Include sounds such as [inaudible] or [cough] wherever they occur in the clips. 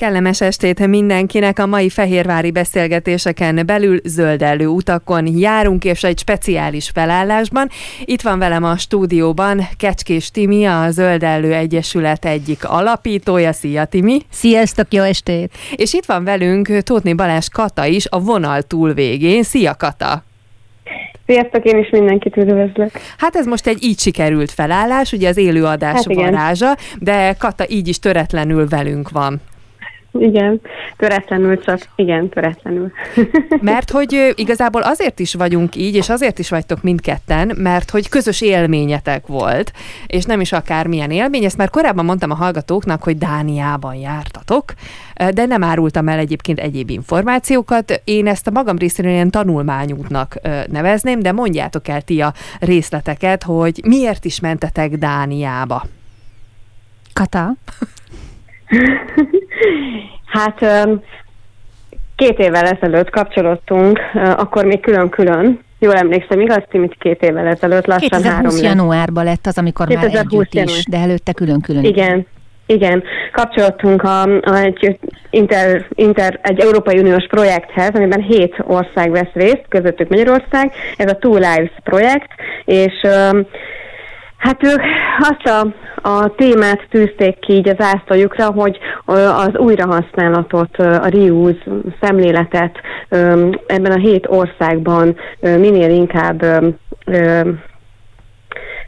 Kellemes estét mindenkinek a mai fehérvári beszélgetéseken belül zöldellő utakon járunk, és egy speciális felállásban. Itt van velem a stúdióban Kecskés Timi, a Zöldellő Egyesület egyik alapítója. Szia Timi! Sziasztok, jó estét! És itt van velünk Tótni Balázs Kata is a vonal túlvégén. Szia Kata! Sziasztok, én is mindenkit üdvözlök. Hát ez most egy így sikerült felállás, ugye az élőadás hát varázsa, de Kata így is töretlenül velünk van. Igen, töretlenül csak, igen, töretlenül. [laughs] mert hogy igazából azért is vagyunk így, és azért is vagytok mindketten, mert hogy közös élményetek volt, és nem is akármilyen élmény, ezt már korábban mondtam a hallgatóknak, hogy Dániában jártatok, de nem árultam el egyébként egyéb információkat. Én ezt a magam részéről ilyen tanulmányútnak nevezném, de mondjátok el ti a részleteket, hogy miért is mentetek Dániába? Kata? [laughs] hát két évvel ezelőtt kapcsolódtunk, akkor még külön-külön. Jól emlékszem, igaz, Timit két évvel ezelőtt, lassan 2020 három januárban lett az, amikor 2020 már együtt január. is, de előtte külön-külön. Igen, igen, kapcsolódtunk a, a, egy, inter, inter, egy Európai Uniós projekthez, amiben hét ország vesz részt, közöttük Magyarország. Ez a Two Lives projekt, és Hát ők azt a, a témát tűzték ki így az ászlójukra, hogy az újrahasználatot, a reuse szemléletet ebben a hét országban minél inkább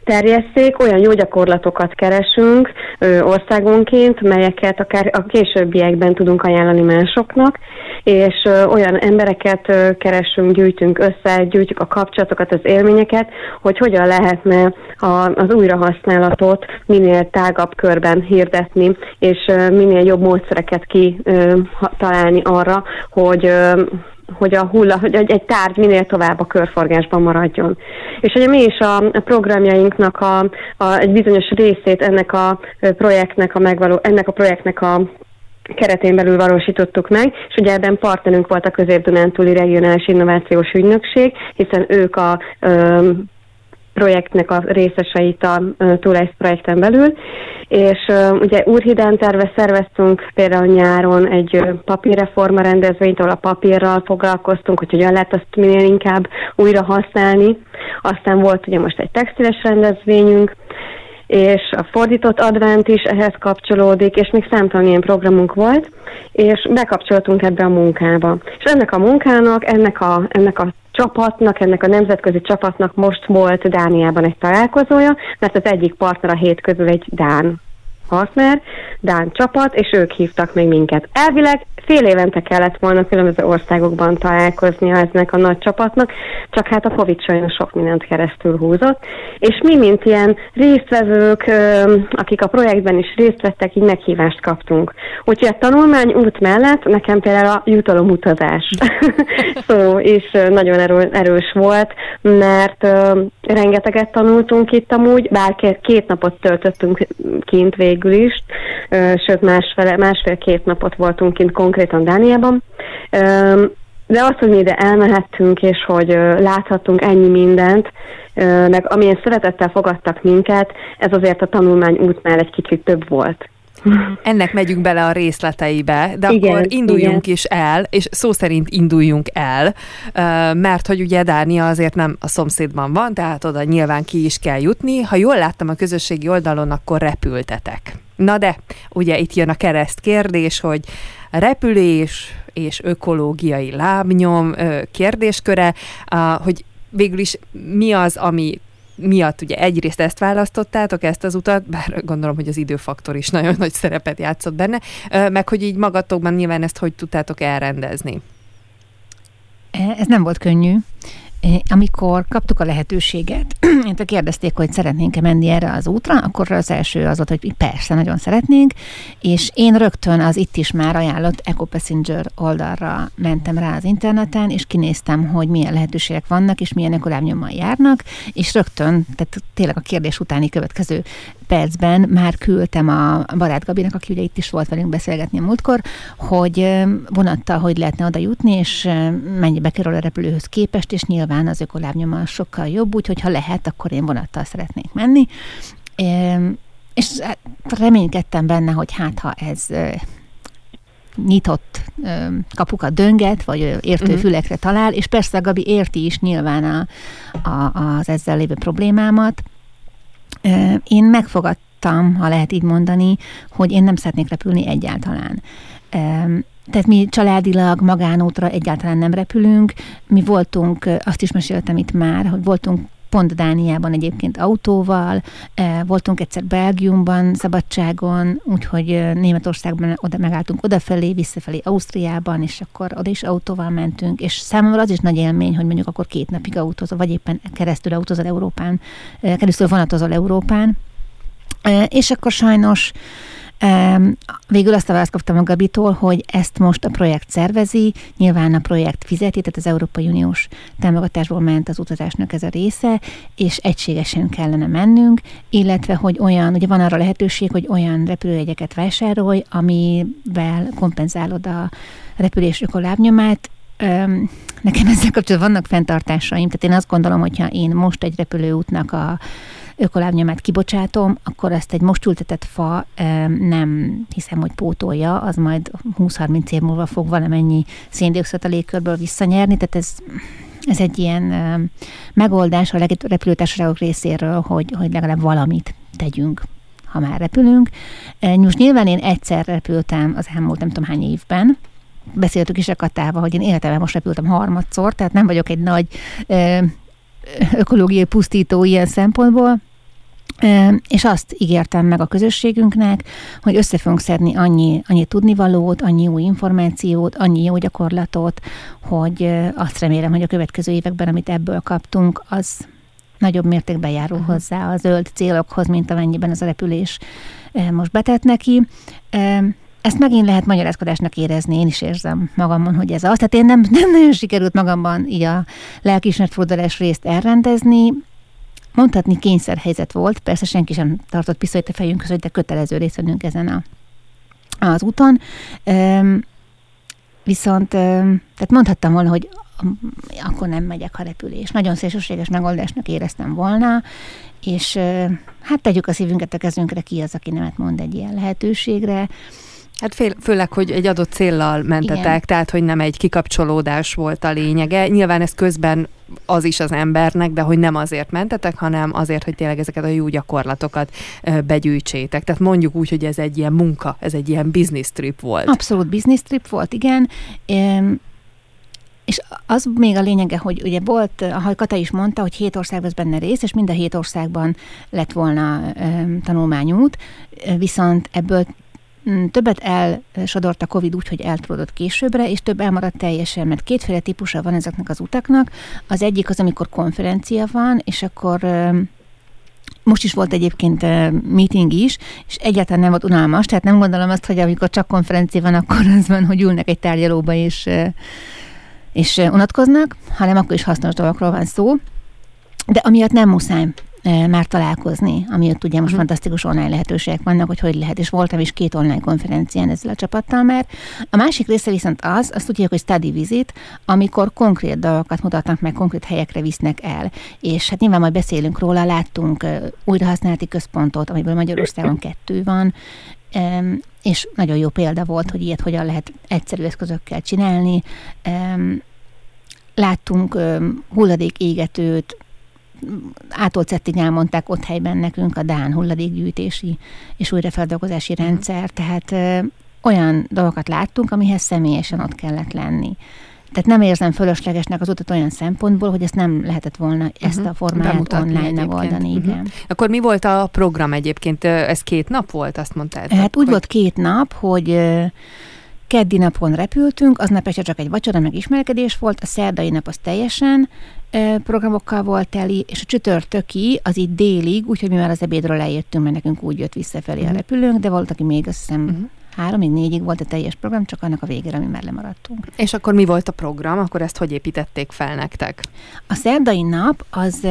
terjesszék, olyan jó gyakorlatokat keresünk ö, országonként, melyeket akár a későbbiekben tudunk ajánlani másoknak, és ö, olyan embereket ö, keresünk, gyűjtünk össze, gyűjtjük a kapcsolatokat, az élményeket, hogy hogyan lehetne a, az újrahasználatot minél tágabb körben hirdetni, és ö, minél jobb módszereket kitalálni arra, hogy ö, hogy a hulla, hogy egy tárgy minél tovább a körforgásban maradjon. És ugye mi is a programjainknak a, a, egy bizonyos részét ennek a projektnek a megvaló, ennek a projektnek a keretén belül valósítottuk meg, és ugye ebben partnerünk volt a Közép-Dunántúli Regionális Innovációs Ügynökség, hiszen ők a ö, projektnek a részeseit a Túlejsz projekten belül, és ugye Úrhidán terve szerveztünk például nyáron egy papírreforma rendezvényt, ahol a papírral foglalkoztunk, hogy hogyan lehet azt minél inkább újra használni. Aztán volt ugye most egy textiles rendezvényünk, és a fordított advent is ehhez kapcsolódik, és még számtalan ilyen programunk volt, és bekapcsoltunk ebbe a munkába. És ennek a munkának, ennek a, ennek a csapatnak, ennek a nemzetközi csapatnak most volt Dániában egy találkozója, mert az egyik partner a hét közül egy Dán partner, Dán csapat, és ők hívtak még minket. Elvileg fél évente kellett volna különböző országokban találkoznia eznek a nagy csapatnak, csak hát a Covid sajnos sok mindent keresztül húzott, és mi, mint ilyen résztvevők, akik a projektben is részt vettek, így meghívást kaptunk. Úgyhogy a tanulmány út mellett nekem például a jutalomutazás [laughs] szó is nagyon erős volt, mert rengeteget tanultunk itt amúgy, bár két napot töltöttünk kint végül is, sőt másfél, másfél-két napot voltunk kint konkrétan Dániában. De az, hogy mi ide elmehettünk, és hogy láthattunk ennyi mindent, meg amilyen szeretettel fogadtak minket, ez azért a tanulmány útnál egy kicsit több volt. [laughs] Ennek megyünk bele a részleteibe, de igen, akkor induljunk igen. is el, és szó szerint induljunk el, mert hogy ugye Dánia azért nem a szomszédban van, tehát oda nyilván ki is kell jutni. Ha jól láttam a közösségi oldalon, akkor repültetek. Na de, ugye itt jön a kereszt kérdés, hogy repülés és ökológiai lábnyom kérdésköre, hogy végül is mi az, ami miatt ugye egyrészt ezt választottátok, ezt az utat, bár gondolom, hogy az időfaktor is nagyon nagy szerepet játszott benne, meg hogy így magatokban nyilván ezt hogy tudtátok elrendezni? Ez nem volt könnyű. Amikor kaptuk a lehetőséget, [clears throat] én kérdezték, hogy szeretnénk-e menni erre az útra, akkor az első az volt, hogy persze, nagyon szeretnénk, és én rögtön az itt is már ajánlott Eco Passenger oldalra mentem rá az interneten, és kinéztem, hogy milyen lehetőségek vannak, és milyen ökolábnyommal járnak, és rögtön, tehát tényleg a kérdés utáni következő percben már küldtem a barát Gabinak, aki ugye itt is volt velünk beszélgetni a múltkor, hogy vonattal hogy lehetne oda jutni, és mennyibe kerül a repülőhöz képest, és nyilván az ökolábnyoma sokkal jobb, úgyhogy ha lehet, akkor én vonattal szeretnék menni. És hát reménykedtem benne, hogy hát ha ez nyitott kapukat dönget, vagy értő uh-huh. fülekre talál, és persze a Gabi érti is nyilván a, a, az ezzel lévő problémámat. Én megfogadtam, ha lehet így mondani, hogy én nem szeretnék repülni egyáltalán. Tehát mi családilag magánútra egyáltalán nem repülünk. Mi voltunk, azt is meséltem itt már, hogy voltunk pont Dániában egyébként autóval, voltunk egyszer Belgiumban, szabadságon, úgyhogy Németországban oda megálltunk odafelé, visszafelé Ausztriában, és akkor oda is autóval mentünk, és számomra az is nagy élmény, hogy mondjuk akkor két napig autózol, vagy éppen keresztül autózol Európán, keresztül vonatozol Európán, és akkor sajnos Végül azt a választ kaptam a Gabitól, hogy ezt most a projekt szervezi, nyilván a projekt fizeti, tehát az Európai Uniós támogatásból ment az utazásnak ez a része, és egységesen kellene mennünk, illetve, hogy olyan, ugye van arra lehetőség, hogy olyan repülőjegyeket vásárolj, amivel kompenzálod a repülés ökolábnyomát, Nekem ezzel kapcsolatban vannak fenntartásaim, tehát én azt gondolom, hogyha én most egy repülőútnak a ökolábnyomát kibocsátom, akkor ezt egy most ültetett fa nem hiszem, hogy pótolja, az majd 20-30 év múlva fog valamennyi széndiokszidot a légkörből visszanyerni, tehát ez ez egy ilyen megoldás a repülőtársaságok részéről, hogy, hogy legalább valamit tegyünk ha már repülünk. Most nyilván én egyszer repültem az elmúlt nem tudom hány évben, beszéltük is a Katával, hogy én életemben most repültem harmadszor, tehát nem vagyok egy nagy ökológiai pusztító ilyen szempontból, és azt ígértem meg a közösségünknek, hogy össze fogunk szedni annyi, annyi tudnivalót, annyi új információt, annyi jó gyakorlatot, hogy azt remélem, hogy a következő években, amit ebből kaptunk, az nagyobb mértékben járul uh-huh. hozzá a zöld célokhoz, mint amennyiben az a repülés most betett neki. Ezt megint lehet magyarázkodásnak érezni, én is érzem magamon, hogy ez az. Tehát én nem, nem nagyon sikerült magamban így a lelkismert fordulás részt elrendezni, mondhatni kényszerhelyzet volt, persze senki sem tartott pisztolyt a fejünk között, de kötelező részt vennünk ezen a, az úton. Üm, viszont, üm, tehát mondhattam volna, hogy akkor nem megyek, ha repülés. Nagyon szélsőséges megoldásnak éreztem volna, és hát tegyük a szívünket a kezünkre, ki az, aki nemet mond egy ilyen lehetőségre. Hát fél, főleg, hogy egy adott céllal mentetek, Igen. tehát hogy nem egy kikapcsolódás volt a lényege. Nyilván ez közben az is az embernek, de hogy nem azért mentetek, hanem azért, hogy tényleg ezeket a jó gyakorlatokat begyűjtsétek. Tehát mondjuk úgy, hogy ez egy ilyen munka, ez egy ilyen business trip volt. Abszolút business trip volt, igen. És az még a lényege, hogy ugye volt, ahogy Kata is mondta, hogy hét ország vesz benne részt, és mind a hét országban lett volna tanulmányút, viszont ebből többet elsodort a Covid úgy, hogy eltudott későbbre, és több elmaradt teljesen, mert kétféle típusa van ezeknek az utaknak. Az egyik az, amikor konferencia van, és akkor most is volt egyébként meeting is, és egyáltalán nem volt unalmas, tehát nem gondolom azt, hogy amikor csak konferencia van, akkor az van, hogy ülnek egy tárgyalóba és, és unatkoznak, hanem akkor is hasznos dolgokról van szó. De amiatt nem muszáj már találkozni, amiatt ugye most uh-huh. fantasztikus online lehetőségek vannak, hogy hogy lehet, és voltam is két online konferencián ezzel a csapattal már. A másik része viszont az, azt tudják, hogy study visit, amikor konkrét dolgokat mutatnak meg, konkrét helyekre visznek el. És hát nyilván majd beszélünk róla, láttunk újrahasználati központot, amiből Magyarországon kettő van, és nagyon jó példa volt, hogy ilyet hogyan lehet egyszerű eszközökkel csinálni. Láttunk hulladék égetőt, ától cettig elmondták ott helyben nekünk a Dán hulladékgyűjtési és újrafeldolgozási mhm. rendszer, tehát ö, olyan dolgokat láttunk, amihez személyesen ott kellett lenni. Tehát nem érzem fölöslegesnek az utat olyan szempontból, hogy ezt nem lehetett volna ezt uh-huh. a formáját online megoldani. Uh-huh. Igen. Akkor mi volt a program egyébként? Ez két nap volt, azt mondtál? Hát úgy volt két nap, hogy keddi napon repültünk, aznap este csak egy vacsora, meg ismerkedés volt, a szerdai nap az teljesen programokkal volt teli, és a csütörtöki az itt délig, úgyhogy mi már az ebédről eljöttünk, mert nekünk úgy jött visszafelé uh-huh. a mhm. repülőnk, de volt, aki még azt hiszem uh-huh. háromig, négyig volt a teljes program, csak annak a végére, ami már lemaradtunk. És akkor mi volt a program? Akkor ezt hogy építették fel nektek? A szerdai nap az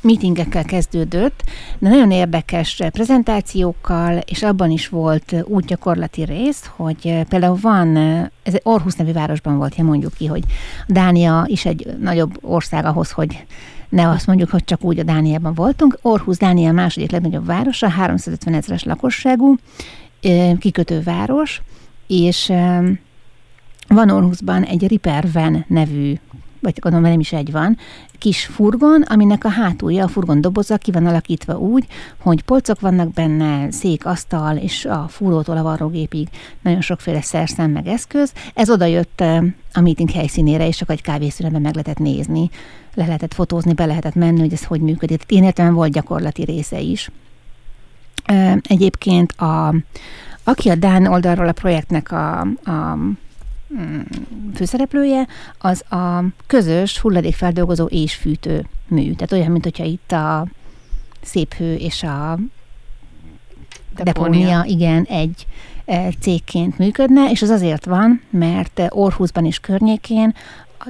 meetingekkel kezdődött, de nagyon érdekes prezentációkkal, és abban is volt úgy gyakorlati rész, hogy például van, ez egy Orhus nevű városban volt, ja mondjuk ki, hogy Dánia is egy nagyobb ország ahhoz, hogy ne azt mondjuk, hogy csak úgy a Dániában voltunk. Orhus Dánia második legnagyobb városa, 350 ezeres lakosságú, kikötőváros, és van Orhuszban egy Ripper Van nevű vagy gondolom nem is egy van, kis furgon, aminek a hátulja, a furgon doboza ki van alakítva úgy, hogy polcok vannak benne, szék, asztal, és a fúrótól a varrógépig nagyon sokféle szerszem meg eszköz. Ez oda jött a meeting helyszínére, és csak egy kávészünetben meg lehetett nézni, le lehetett fotózni, be lehetett menni, hogy ez hogy működik. Én értem volt gyakorlati része is. Egyébként a, aki a Dán oldalról a projektnek a, a főszereplője, az a közös hulladékfeldolgozó és fűtő mű. Tehát olyan, mint hogyha itt a szép hő és a depónia, depónia igen, egy e, cégként működne, és az azért van, mert Orhusban is környékén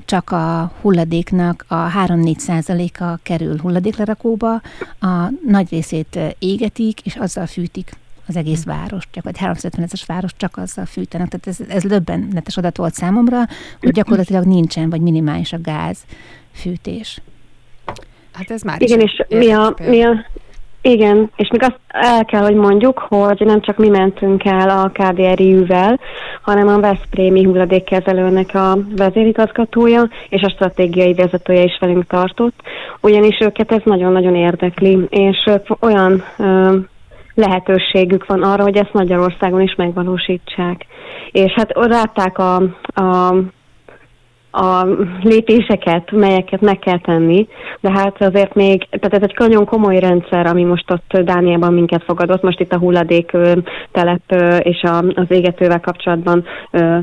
csak a hulladéknak a 3-4 százaléka kerül hulladéklerakóba, a nagy részét égetik, és azzal fűtik az egész város, csak vagy 350 ezeres város csak azzal fűtenek. Tehát ez, ez löbbenetes adat volt számomra, hogy gyakorlatilag nincsen, vagy minimális a gáz fűtés. Hát ez már Igen, és mi a, mi a, igen, és még azt el kell, hogy mondjuk, hogy nem csak mi mentünk el a KDRI-vel, hanem a Veszprémi hulladékkezelőnek a vezérigazgatója és a stratégiai vezetője is velünk tartott, ugyanis őket ez nagyon-nagyon érdekli, és olyan lehetőségük van arra, hogy ezt Magyarországon is megvalósítsák. És hát látták a, a a lépéseket, melyeket meg kell tenni, de hát azért még, tehát ez egy nagyon komoly rendszer, ami most ott Dániában minket fogadott, most itt a hulladék telep és az égetővel kapcsolatban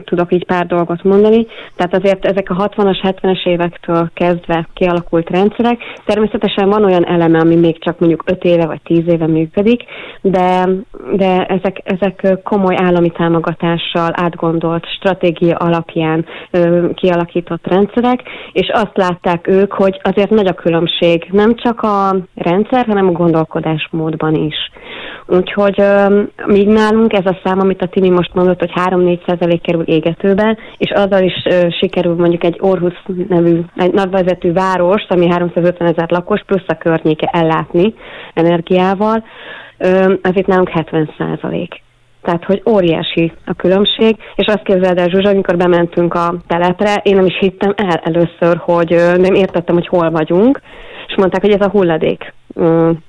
tudok így pár dolgot mondani, tehát azért ezek a 60-as, 70-es évektől kezdve kialakult rendszerek, természetesen van olyan eleme, ami még csak mondjuk 5 éve vagy 10 éve működik, de, de ezek, ezek komoly állami támogatással átgondolt stratégia alapján kialakított kialakított rendszerek, és azt látták ők, hogy azért nagy a különbség nem csak a rendszer, hanem a gondolkodásmódban is. Úgyhogy míg nálunk ez a szám, amit a Timi most mondott, hogy 3-4 százalék kerül égetőbe, és azzal is sikerül mondjuk egy Orhus nevű, egy nagyvezető város, ami 350 ezer lakos, plusz a környéke ellátni energiával, itt nálunk 70 százalék. Tehát, hogy óriási a különbség, és azt képzeld el, Zsuzsa, amikor bementünk a telepre, én nem is hittem el először, hogy nem értettem, hogy hol vagyunk, és mondták, hogy ez a hulladék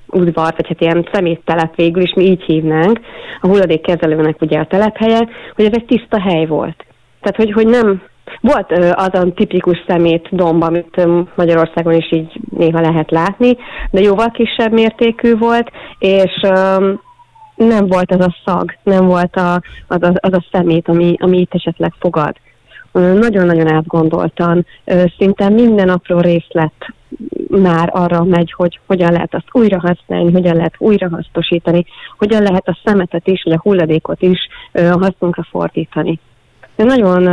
udvar, vagy hát ilyen szeméttelep végül is, mi így hívnánk, a hulladékkezelőnek ugye a telephelye, hogy ez egy tiszta hely volt. Tehát, hogy, hogy nem, volt az a tipikus szemét domb, amit Magyarországon is így néha lehet látni, de jóval kisebb mértékű volt, és nem volt az a szag, nem volt a, az, a, az a szemét, ami, ami itt esetleg fogad. Nagyon-nagyon átgondoltan, szinte minden apró részlet már arra megy, hogy hogyan lehet azt újra használni, hogyan lehet újra hasznosítani, hogyan lehet a szemetet is, vagy a hulladékot is hasznunkra fordítani. De nagyon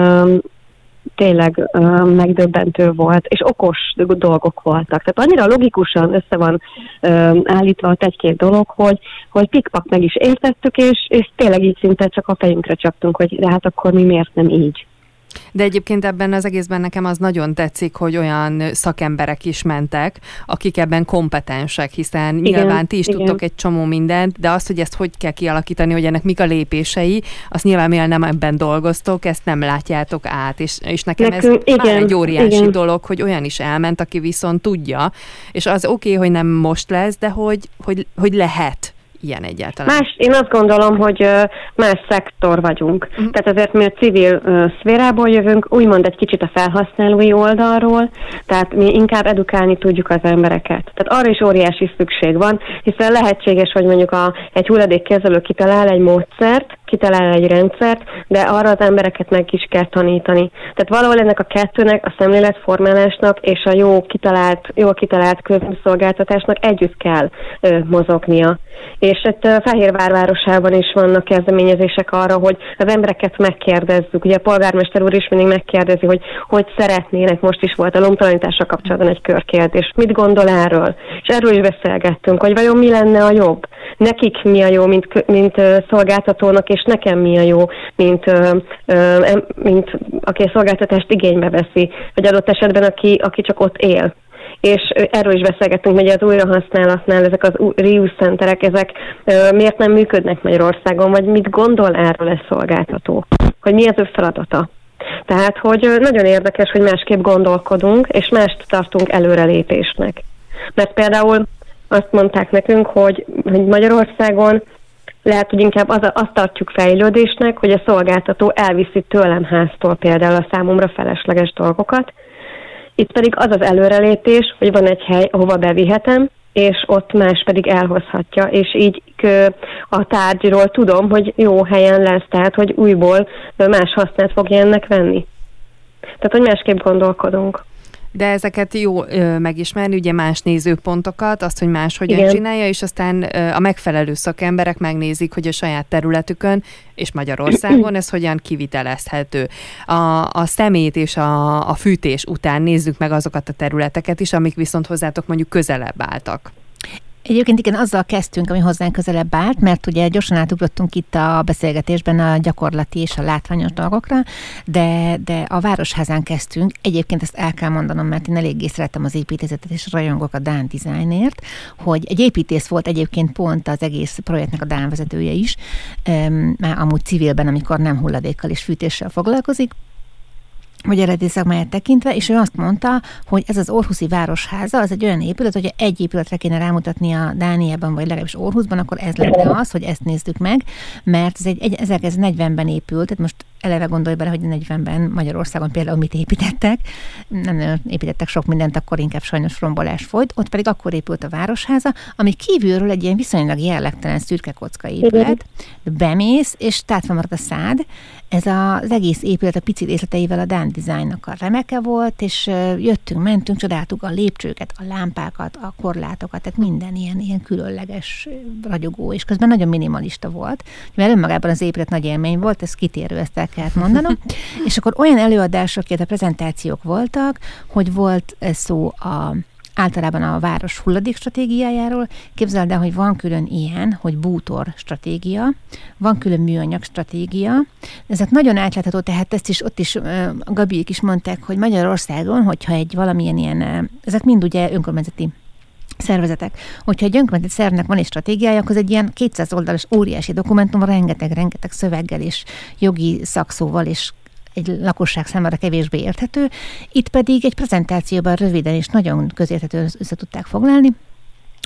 tényleg uh, megdöbbentő volt, és okos dolgok voltak. Tehát annyira logikusan össze van uh, állítva egy-két dolog, hogy, hogy pikpak meg is értettük, és, és tényleg így szinte csak a fejünkre csaptunk, hogy de hát akkor mi miért nem így. De egyébként ebben az egészben nekem az nagyon tetszik, hogy olyan szakemberek is mentek, akik ebben kompetensek, hiszen igen, nyilván ti is igen. tudtok egy csomó mindent, de azt, hogy ezt hogy kell kialakítani, hogy ennek mik a lépései, azt nyilván mivel nem ebben dolgoztok, ezt nem látjátok át, és, és nekem Nekünk, ez igen, egy óriási igen. dolog, hogy olyan is elment, aki viszont tudja, és az oké, okay, hogy nem most lesz, de hogy, hogy, hogy lehet ilyen egyáltalán? Más, én azt gondolom, hogy más szektor vagyunk. Uh-huh. Tehát azért mi a civil szférából jövünk, úgymond egy kicsit a felhasználói oldalról, tehát mi inkább edukálni tudjuk az embereket. Tehát arra is óriási szükség van, hiszen lehetséges, hogy mondjuk a, egy hulladékkezelő kitalál egy módszert, kitalál egy rendszert, de arra az embereket meg is kell tanítani. Tehát valahol ennek a kettőnek, a szemléletformálásnak és a jó kitalált, jó kitalált közszolgáltatásnak együtt kell ö, mozognia. És itt Fehérvár városában is vannak kezdeményezések arra, hogy az embereket megkérdezzük. Ugye a polgármester úr is mindig megkérdezi, hogy hogy szeretnének, most is volt a lomtalanítással kapcsolatban egy körkérdés. Mit gondol erről? És erről is beszélgettünk, hogy vajon mi lenne a jobb? Nekik mi a jó, mint, mint szolgáltatónak, és nekem mi a jó, mint, mint aki a szolgáltatást igénybe veszi, vagy adott esetben aki, aki csak ott él és erről is beszélgettünk, hogy az újrahasználatnál ezek az reuse centerek, ezek miért nem működnek Magyarországon, vagy mit gondol erről a szolgáltató, hogy mi az ő feladata. Tehát, hogy nagyon érdekes, hogy másképp gondolkodunk, és mást tartunk előrelépésnek. Mert például azt mondták nekünk, hogy, hogy Magyarországon lehet, hogy inkább az, azt tartjuk fejlődésnek, hogy a szolgáltató elviszi tőlem háztól például a számomra felesleges dolgokat. Itt pedig az az előrelépés, hogy van egy hely, ahova bevihetem, és ott más pedig elhozhatja, és így a tárgyról tudom, hogy jó helyen lesz, tehát hogy újból más hasznát fogja ennek venni. Tehát, hogy másképp gondolkodunk. De ezeket jó ö, megismerni, ugye más nézőpontokat, azt, hogy más hogyan Igen. csinálja, és aztán ö, a megfelelő szakemberek megnézik, hogy a saját területükön és Magyarországon ez hogyan kivitelezhető. A, a szemét és a, a fűtés után nézzük meg azokat a területeket is, amik viszont hozzátok mondjuk közelebb álltak. Egyébként igen, azzal kezdtünk, ami hozzánk közelebb állt, mert ugye gyorsan átugrottunk itt a beszélgetésben a gyakorlati és a látványos dolgokra, de, de a Városházán kezdtünk. Egyébként ezt el kell mondanom, mert én eléggé szeretem az építészetet és rajongok a Dán dizájnért, hogy egy építész volt egyébként pont az egész projektnek a Dán vezetője is, már amúgy civilben, amikor nem hulladékkal és fűtéssel foglalkozik, vagy eredeti szakmáját tekintve, és ő azt mondta, hogy ez az Orhuszi Városháza, az egy olyan épület, hogy egy épületre kéne rámutatni a Dániában, vagy legalábbis Orhuszban, akkor ez lenne az, hogy ezt néztük meg, mert ez egy, egy 1940-ben épült, tehát most eleve gondolj bele, hogy 40-ben Magyarországon például mit építettek, nem nagyon építettek sok mindent, akkor inkább sajnos rombolás folyt, ott pedig akkor épült a Városháza, ami kívülről egy ilyen viszonylag jellegtelen szürke kocka épület, bemész, és tátva marad a szád, ez az egész épület a pici részleteivel a Dán Designnak a remeke volt, és jöttünk, mentünk, csodáltuk a lépcsőket, a lámpákat, a korlátokat, tehát minden ilyen, ilyen különleges ragyogó, és közben nagyon minimalista volt, mert önmagában az épület nagy élmény volt, ez kitérő, ezt el kellett mondanom. [laughs] és akkor olyan előadások, a prezentációk voltak, hogy volt szó a általában a város hulladék stratégiájáról. Képzeld el, hogy van külön ilyen, hogy bútor stratégia, van külön műanyag stratégia. Ezek nagyon átlátható, tehát ezt is ott is Gabiék is mondták, hogy Magyarországon, hogyha egy valamilyen ilyen, ezek mind ugye önkormányzati szervezetek. Hogyha egy önkormányzati szervnek van egy stratégiája, akkor egy ilyen 200 oldalas óriási dokumentum, rengeteg-rengeteg szöveggel és jogi szakszóval és egy lakosság számára kevésbé érthető. Itt pedig egy prezentációban röviden és nagyon közérthetően össze tudták foglalni,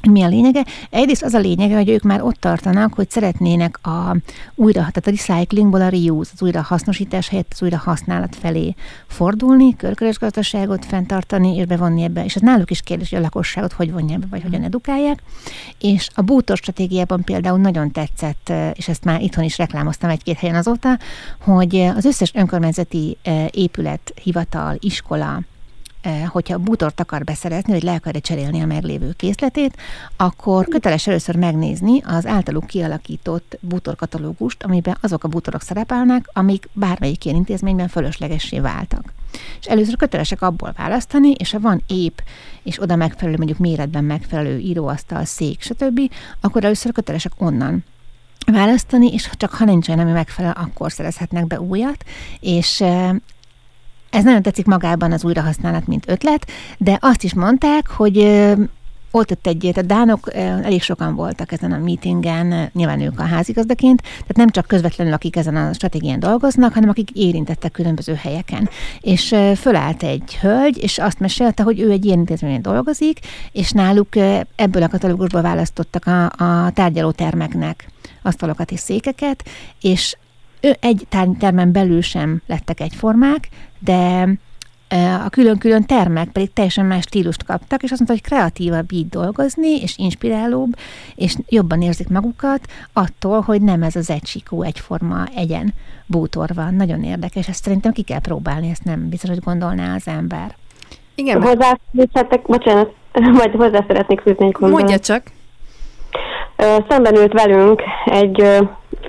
mi a lényege? Egyrészt az a lényege, hogy ők már ott tartanak, hogy szeretnének a újra, tehát a recyclingból a reuse, az újra hasznosítás helyett az újra használat felé fordulni, körkörös gazdaságot fenntartani, és bevonni ebbe. És ez náluk is kérdés, hogy a lakosságot hogy vonja ebbe, vagy hogyan edukálják. És a bútor stratégiában például nagyon tetszett, és ezt már itthon is reklámoztam egy-két helyen azóta, hogy az összes önkormányzati eh, épület, hivatal, iskola, hogyha bútort akar beszerezni, vagy le akarja cserélni a meglévő készletét, akkor köteles először megnézni az általuk kialakított bútorkatalógust, amiben azok a bútorok szerepelnek, amik bármelyik ilyen intézményben fölöslegessé váltak. És először kötelesek abból választani, és ha van épp, és oda megfelelő, mondjuk méretben megfelelő íróasztal, szék, stb., akkor először kötelesek onnan választani, és csak ha nincsen, ami megfelel, akkor szerezhetnek be újat, és eh, ez nagyon tetszik magában az újrahasználat, mint ötlet, de azt is mondták, hogy ott ott egy, a dánok elég sokan voltak ezen a meetingen, nyilván ők a házigazdaként, tehát nem csak közvetlenül, akik ezen a stratégián dolgoznak, hanem akik érintettek különböző helyeken. És fölállt egy hölgy, és azt mesélte, hogy ő egy ilyen intézményen dolgozik, és náluk ebből a katalógusból választottak a, a tárgyalótermeknek asztalokat és székeket, és ő egy termen belül sem lettek egyformák, de a külön-külön termek pedig teljesen más stílust kaptak, és azt mondta, hogy kreatívabb így dolgozni, és inspirálóbb, és jobban érzik magukat attól, hogy nem ez az egysikú, egyforma, egyen bútor van. Nagyon érdekes, ezt szerintem ki kell próbálni, ezt nem biztos, hogy gondolná az ember. Igen. Hozzá, bocsánat, [laughs] vagy hozzá szeretnék fűzni egy Mondja csak. Szemben ült velünk egy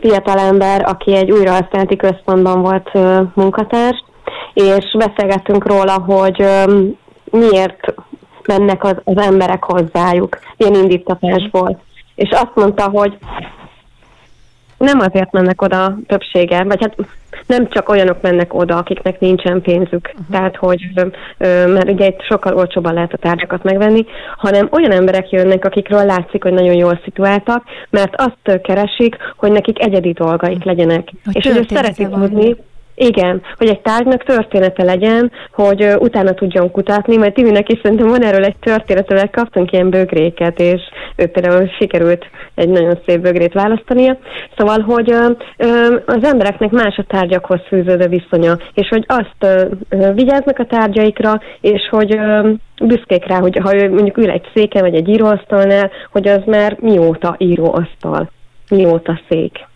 fiatalember, aki egy újrahasználati központban volt munkatárs, és beszélgettünk róla, hogy miért mennek az, az emberek hozzájuk, milyen indítatás volt. És azt mondta, hogy nem azért mennek oda többsége, vagy hát nem csak olyanok mennek oda, akiknek nincsen pénzük, uh-huh. tehát hogy, mert ugye itt sokkal olcsóban lehet a tárgyakat megvenni, hanem olyan emberek jönnek, akikről látszik, hogy nagyon jól situáltak, mert azt keresik, hogy nekik egyedi dolgaik legyenek. Hogy és hogy szeretik tudni, igen, hogy egy tárgynak története legyen, hogy uh, utána tudjon kutatni, mert Timinek is szerintem van erről egy történet, mert kaptunk ilyen bögréket, és ő például sikerült egy nagyon szép bögrét választania. Szóval, hogy uh, uh, az embereknek más a tárgyakhoz fűződő viszonya, és hogy azt uh, vigyáznak a tárgyaikra, és hogy uh, büszkék rá, hogy ha ő mondjuk ül egy széken, vagy egy íróasztalnál, hogy az már mióta íróasztal, mióta szék.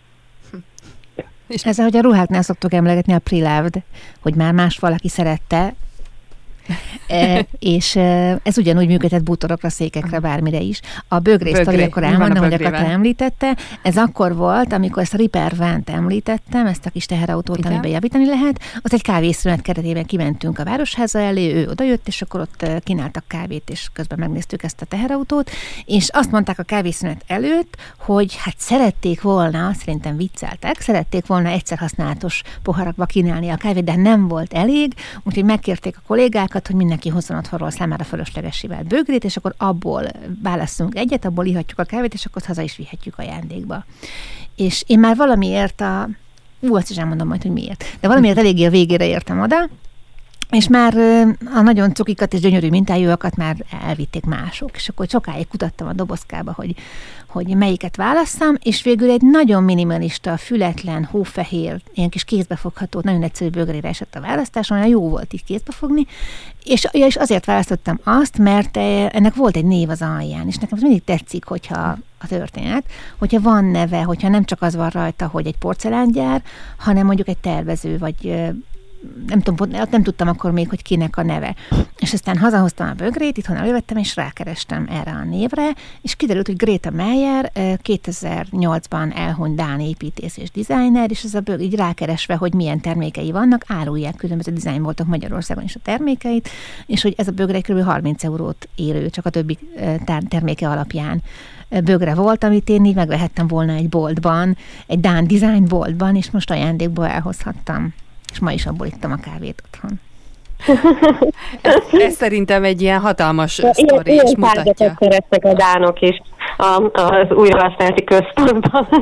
És ez, ahogy a ruháknál szoktuk emlegetni a pre hogy már más valaki szerette, e, és e, ez ugyanúgy működhet bútorokra, székekre, bármire is. A Bögré. akkor elmondom, hogy a említette. Ez akkor volt, amikor ezt a Ripper Vent említettem, ezt a kis teherautót, Igen. amiben javítani lehet. Az egy kávészünet keretében kimentünk a városháza elé, ő odajött, és akkor ott e, kínáltak kávét, és közben megnéztük ezt a teherautót, és azt mondták a kávészünet előtt, hogy hát szerették volna, szerintem vicceltek, szerették volna egyszer használatos poharakba kínálni a kávét, de nem volt elég, úgyhogy megkérték a kollégák, kollégákat, hogy mindenki hozzon otthonról számára fölöslegesével bögrét, és akkor abból választunk egyet, abból ihatjuk a kávét, és akkor haza is vihetjük ajándékba. És én már valamiért a ú, azt is elmondom majd, hogy miért. De valamiért eléggé a végére értem oda, és már a nagyon cukikat és gyönyörű mintájúakat már elvitték mások, és akkor sokáig kutattam a dobozkába, hogy, hogy melyiket válasszam, és végül egy nagyon minimalista, fületlen, hófehér, ilyen kis kézbefogható, nagyon egyszerű bögrére esett a választás, olyan jó volt így kézbefogni, és, ja, és azért választottam azt, mert ennek volt egy név az alján, és nekem mindig tetszik, hogyha a történet, hogyha van neve, hogyha nem csak az van rajta, hogy egy porcelángyár, hanem mondjuk egy tervező, vagy nem tudom, nem tudtam akkor még, hogy kinek a neve. És aztán hazahoztam a bögrét, itthon elővettem, és rákerestem erre a névre, és kiderült, hogy Greta Meyer 2008-ban elhunyt Dán építész és designer, és ez a bög így rákeresve, hogy milyen termékei vannak, árulják különböző voltak Magyarországon is a termékeit, és hogy ez a bögre kb. 30 eurót érő, csak a többi terméke alapján bögre volt, amit én így megvehettem volna egy boltban, egy Dán design boltban, és most ajándékból elhozhattam és ma is abból ittam a kávét otthon. [laughs] ez, ez szerintem egy ilyen hatalmas ja, sztori ilyen, is mutatja. szeretnek a dánok is a, az újrahasználati központban. [laughs]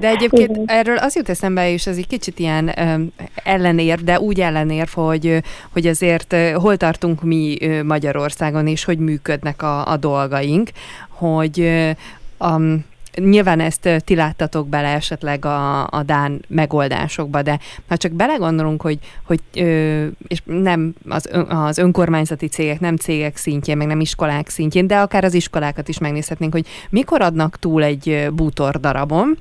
De egyébként erről az jut eszembe, és ez egy kicsit ilyen ellenér, de úgy ellenér, hogy, hogy azért hol tartunk mi Magyarországon, és hogy működnek a, a dolgaink, hogy um, Nyilván ezt ti láttatok bele esetleg a, a Dán megoldásokba, de ha csak belegondolunk, hogy, hogy ö, és nem az, az önkormányzati cégek, nem cégek szintjén, meg nem iskolák szintjén, de akár az iskolákat is megnézhetnénk, hogy mikor adnak túl egy bútor darabon,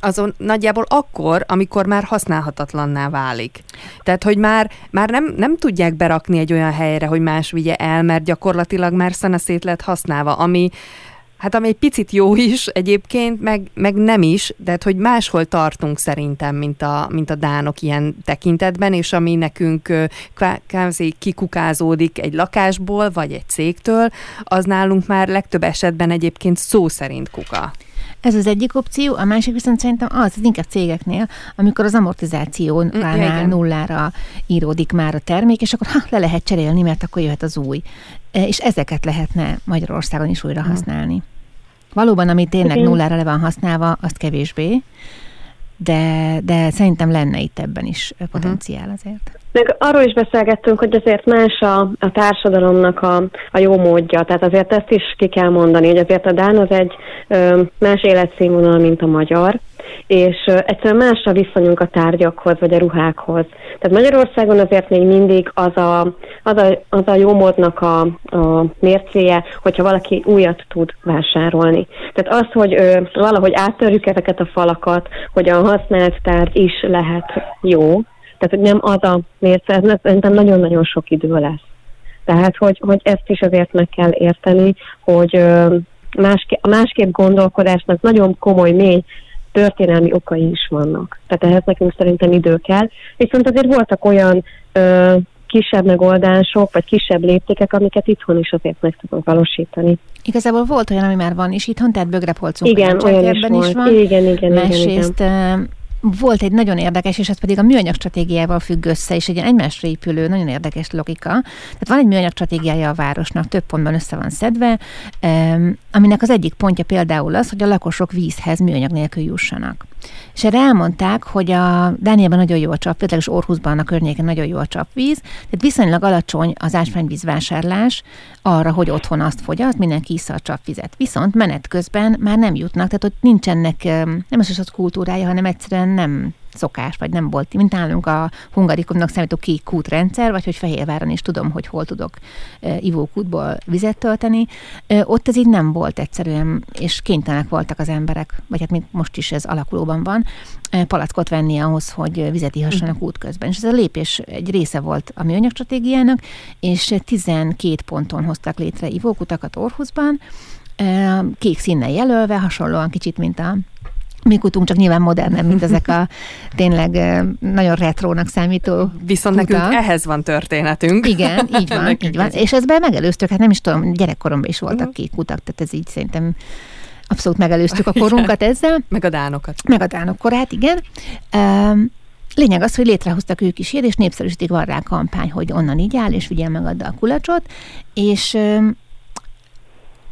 azon nagyjából akkor, amikor már használhatatlanná válik. Tehát, hogy már, már nem, nem tudják berakni egy olyan helyre, hogy más vigye el, mert gyakorlatilag már szanaszét lett használva, ami, Hát ami egy picit jó is egyébként, meg, meg nem is, de hát, hogy máshol tartunk szerintem, mint a, mint a dánok ilyen tekintetben, és ami nekünk kvázi kikukázódik egy lakásból, vagy egy cégtől, az nálunk már legtöbb esetben egyébként szó szerint kuka. Ez az egyik opció, a másik viszont szerintem az, az inkább cégeknél, amikor az amortizációnál mm, nullára íródik már a termék, és akkor ha, le lehet cserélni, mert akkor jöhet az új. E, és ezeket lehetne Magyarországon is újra használni. Valóban, ami tényleg nullára le van használva, azt kevésbé, de, de szerintem lenne itt ebben is potenciál azért. Meg arról is beszélgettünk, hogy azért más a, a társadalomnak a, a jó módja, tehát azért ezt is ki kell mondani, hogy azért a Dán az egy ö, más életszínvonal, mint a magyar, és ö, egyszerűen más a viszonyunk a tárgyakhoz, vagy a ruhákhoz. Tehát Magyarországon azért még mindig az a, az a, az a jó módnak a, a mércéje, hogyha valaki újat tud vásárolni. Tehát az, hogy ö, valahogy áttörjük ezeket a falakat, hogy a használt tárgy is lehet jó, tehát, hogy nem az a mérce, szerintem nagyon-nagyon sok idő lesz. Tehát, hogy, hogy ezt is azért meg kell érteni, hogy másképp, a másképp gondolkodásnak nagyon komoly, mély történelmi okai is vannak. Tehát ehhez nekünk szerintem idő kell. Viszont azért voltak olyan ö, kisebb megoldások, vagy kisebb léptékek, amiket itthon is azért meg tudunk valósítani. Igazából volt olyan, ami már van is itthon, tehát bögrepolcunk igen, olyan is, is van. Igen, igen, Másrészt igen volt egy nagyon érdekes, és ez pedig a műanyag stratégiával függ össze, és egy egymásra épülő, nagyon érdekes logika. Tehát van egy műanyag stratégiája a városnak, több pontban össze van szedve, aminek az egyik pontja például az, hogy a lakosok vízhez műanyag nélkül jussanak. És erre elmondták, hogy a Dániában nagyon jó a csap, például is Orhusban a környéken nagyon jó a csapvíz, tehát viszonylag alacsony az ásványvíz vásárlás arra, hogy otthon azt fogyaszt, mindenki iszza a csapvizet. Viszont menet közben már nem jutnak, tehát ott nincsenek, nem az az kultúrája, hanem egyszerűen nem szokás, vagy nem volt, mint nálunk a hungarikumnak számító kék kútrendszer, vagy hogy Fehérváron is tudom, hogy hol tudok ivókútból vizet tölteni. Ott ez így nem volt egyszerűen, és kénytelenek voltak az emberek, vagy hát még most is ez alakulóban van, palackot venni ahhoz, hogy vizet ihassanak mm. útközben. És ez a lépés egy része volt a műanyag stratégiának, és 12 ponton hoztak létre ivókutakat Orhuszban, kék színnel jelölve, hasonlóan kicsit, mint a mi kutunk csak nyilván modernebb, mint ezek a [laughs] tényleg nagyon retrónak számító Viszont kutak. nekünk ehhez van történetünk. Igen, [laughs] így van, így van. És ezben megelőztük, hát nem is tudom, gyerekkoromban is voltak uh-huh. kék kutak, tehát ez így szerintem abszolút megelőztük a [laughs] korunkat ezzel. Meg a dánokat. Meg a dánok korát, igen. Um, Lényeg az, hogy létrehoztak ők is ilyet, és népszerűsítik van rá kampány, hogy onnan így áll, és vigyel meg a kulacsot, és